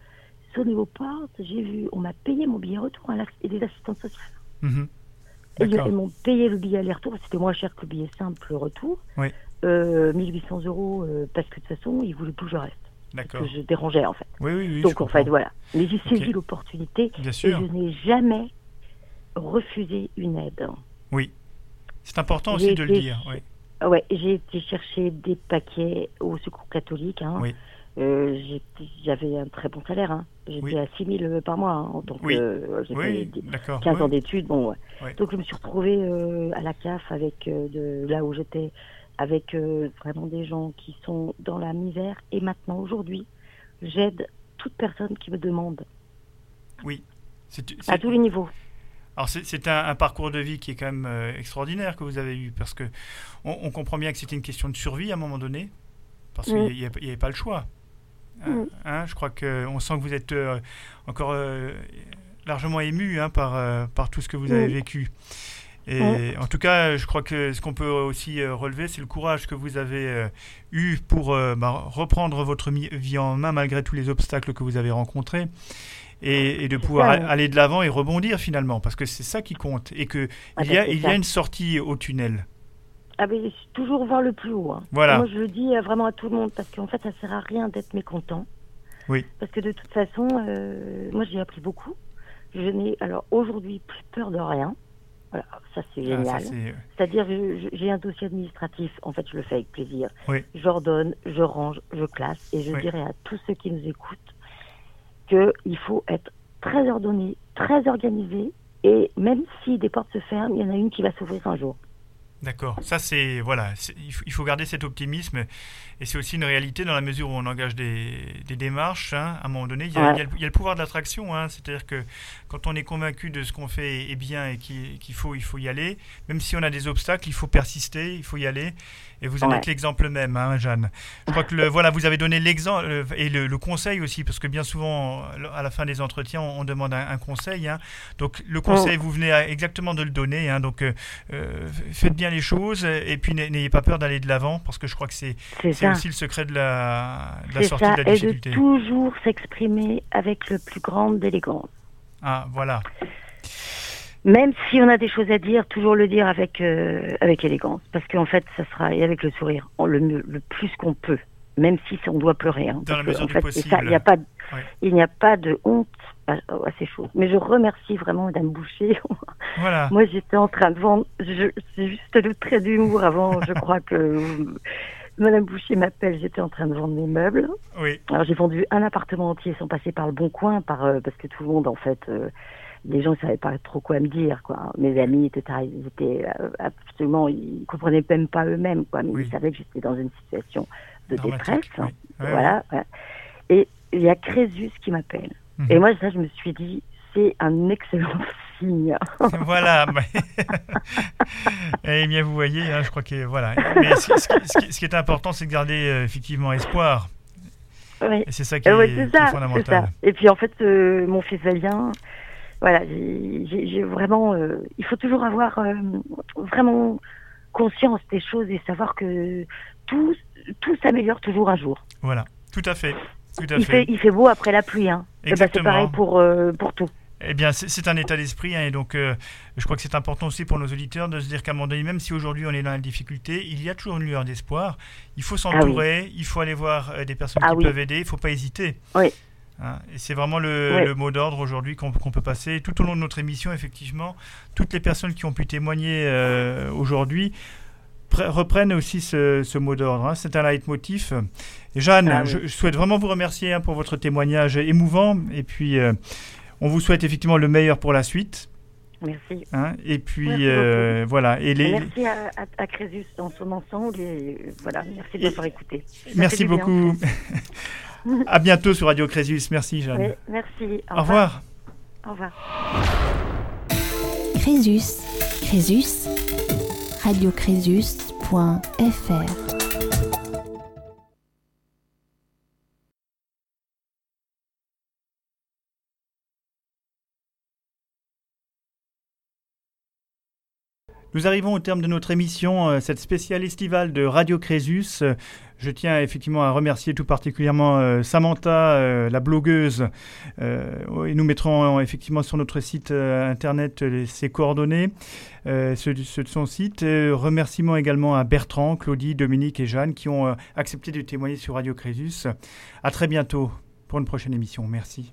sonné aux portes. J'ai vu, on m'a payé mon billet retour à et des assistantes sociales. Mhm. ils m'ont payé le billet aller-retour. C'était moins cher que le billet simple retour. Oui. 1800 euh, euros euh, parce que de toute façon, ils voulaient plus que je reste. D'accord. Que je dérangeais en fait. Oui, oui, oui. Donc en fait, voilà. Mais j'ai saisi l'opportunité et je n'ai jamais refusé une aide. Oui. C'est important aussi de le dire. Oui. Ouais, j'ai été chercher des paquets au secours catholique. Hein. Oui. Euh, j'avais un très bon salaire. Hein. J'étais à 6 000 par mois. Hein, donc, oui. euh, oui, 15 ans d'études. Bon, Donc, je me suis retrouvée euh, à la CAF avec de là où j'étais avec euh, vraiment des gens qui sont dans la misère. Et maintenant, aujourd'hui, j'aide toute personne qui me demande. Oui. à tous les niveaux. Alors c'est un, parcours de vie qui est quand même euh, extraordinaire que vous avez eu parce que on, comprend bien que c'était une question de survie à un moment donné parce qu'il n'y avait, pas le choix. Hein, hein, je crois qu'on sent que vous êtes euh, encore largement ému hein, par, par tout ce que vous avez vécu. Et en tout cas, je crois que ce qu'on peut aussi euh, relever, c'est le courage que vous avez euh, eu pour euh, bah, reprendre votre vie en main malgré tous les obstacles que vous avez rencontrés. Et, de pouvoir aller de l'avant et rebondir finalement, parce que c'est ça qui compte, et qu'il ah, y, a, il y a une sortie au tunnel. Ah mais toujours voir le plus haut. Hein. Voilà. Moi je le dis vraiment à tout le monde, parce qu'en fait ça sert à rien d'être mécontent. Oui. Parce que de toute façon, moi j'ai appris beaucoup. Je n'ai alors aujourd'hui plus peur de rien. Voilà, ça c'est ah, génial. C'est-à-dire, j'ai un dossier administratif, en fait, je le fais avec plaisir. Oui. J'ordonne, je range, je classe, et je dirais à tous ceux qui nous écoutent qu'il faut être très ordonné, très organisé, et même si des portes se ferment, il y en a une qui va s'ouvrir un jour. D'accord. Ça, c'est. Voilà. Il faut garder cet optimisme. Et c'est aussi une réalité dans la mesure où on engage des, démarches. Hein, à un moment donné, il y a, le, pouvoir de l'attraction. Hein. C'est-à-dire que quand on est convaincu de ce qu'on fait est bien et qu'il faut, il faut y aller, même si on a des obstacles, il faut persister, il faut y aller. Et vous en êtes l'exemple même, hein, Jeanne. Je crois que le, voilà, vous avez donné l'exemple euh, et le, conseil aussi, parce que bien souvent, à la fin des entretiens, on, demande un, conseil. Hein. Donc le conseil, vous venez exactement de le donner. Hein. donc euh, euh, faites bien les choses et puis n'ayez pas peur d'aller de l'avant, parce que je crois que c'est aussi le secret de la, sortie de la difficulté. Et de toujours s'exprimer avec le plus grande élégance. Ah, voilà même si on a des choses à dire, toujours le dire avec euh, avec élégance, parce qu'en fait, ça sera et avec le sourire, le, le plus qu'on peut, même si on doit pleurer. Hein, Dans la mesure du possible. il n'y a pas, il n'y a pas de honte à, ces choses. Mais je remercie vraiment Madame Boucher. Voilà. Moi, j'étais en train de vendre. C'est juste le trait d'humour avant. je crois que Madame Boucher m'appelle. J'étais en train de vendre mes meubles. Oui. Alors j'ai vendu un appartement entier sans passer par le bon coin, par euh, parce que tout le monde en fait. Euh, les gens ne savaient pas trop quoi me dire. Quoi. Mes amis étaient, ils étaient euh, absolument, ils comprenaient même pas eux-mêmes, quoi, mais ils savaient que j'étais dans une situation de détresse. voilà, Et il y a Crésus qui m'appelle. Mhm. Et moi, ça, je me suis dit, c'est un excellent signe. voilà. Eh bien, vous voyez, hein, je crois que voilà. Mais ce, qui, est important, c'est de garder euh, effectivement espoir. Oui. C'est ça qui est, fondamental. Et puis en fait, euh, mon fils Valien, voilà, j'ai vraiment. Euh, il faut toujours avoir euh, vraiment conscience des choses et savoir que tout, tout s'améliore toujours un jour. Voilà, tout à fait. Tout à il, fait. il fait beau après la pluie. Hein. Eh ben, c'est pareil pour, euh, pour tout. Eh bien, c'est un état d'esprit, hein, et donc je crois que c'est important aussi pour nos auditeurs de se dire qu'à un moment donné, même si aujourd'hui on est dans la difficulté, il y a toujours une lueur d'espoir. Il faut ah s'entourer, il faut aller voir des personnes ah qui peuvent aider, il ne faut pas hésiter. Oui. Hein, et c'est vraiment le, mot d'ordre aujourd'hui qu'on peut passer. Tout au long de notre émission, effectivement, toutes les personnes qui ont pu témoigner euh, aujourd'hui reprennent aussi ce, mot d'ordre. Hein. C'est un leitmotiv. Jeanne, ah je, souhaite vraiment vous remercier pour votre témoignage émouvant. Et puis, euh, on vous souhaite effectivement le meilleur pour la suite. Merci. et puis, euh, voilà. Et les... Merci à, à, Crésus dans son ensemble. Et voilà, merci de m'avoir écouté. merci beaucoup. à bientôt sur Radio Crésus. Merci, Jeanne. merci. Au, revoir. Au revoir. Crésus. Crésus. radiocrésus.fr Nous arrivons au terme de notre émission, euh, cette spéciale estivale de Radio Crésus. Je tiens effectivement à remercier tout particulièrement euh, Samantha, euh, la blogueuse. et nous mettrons effectivement sur notre site internet ses coordonnées, ceux, de son site. remerciements également à Bertrand, Claudie, Dominique et Jeanne qui ont accepté de témoigner sur Radio Crésus. À très bientôt pour une prochaine émission. Merci.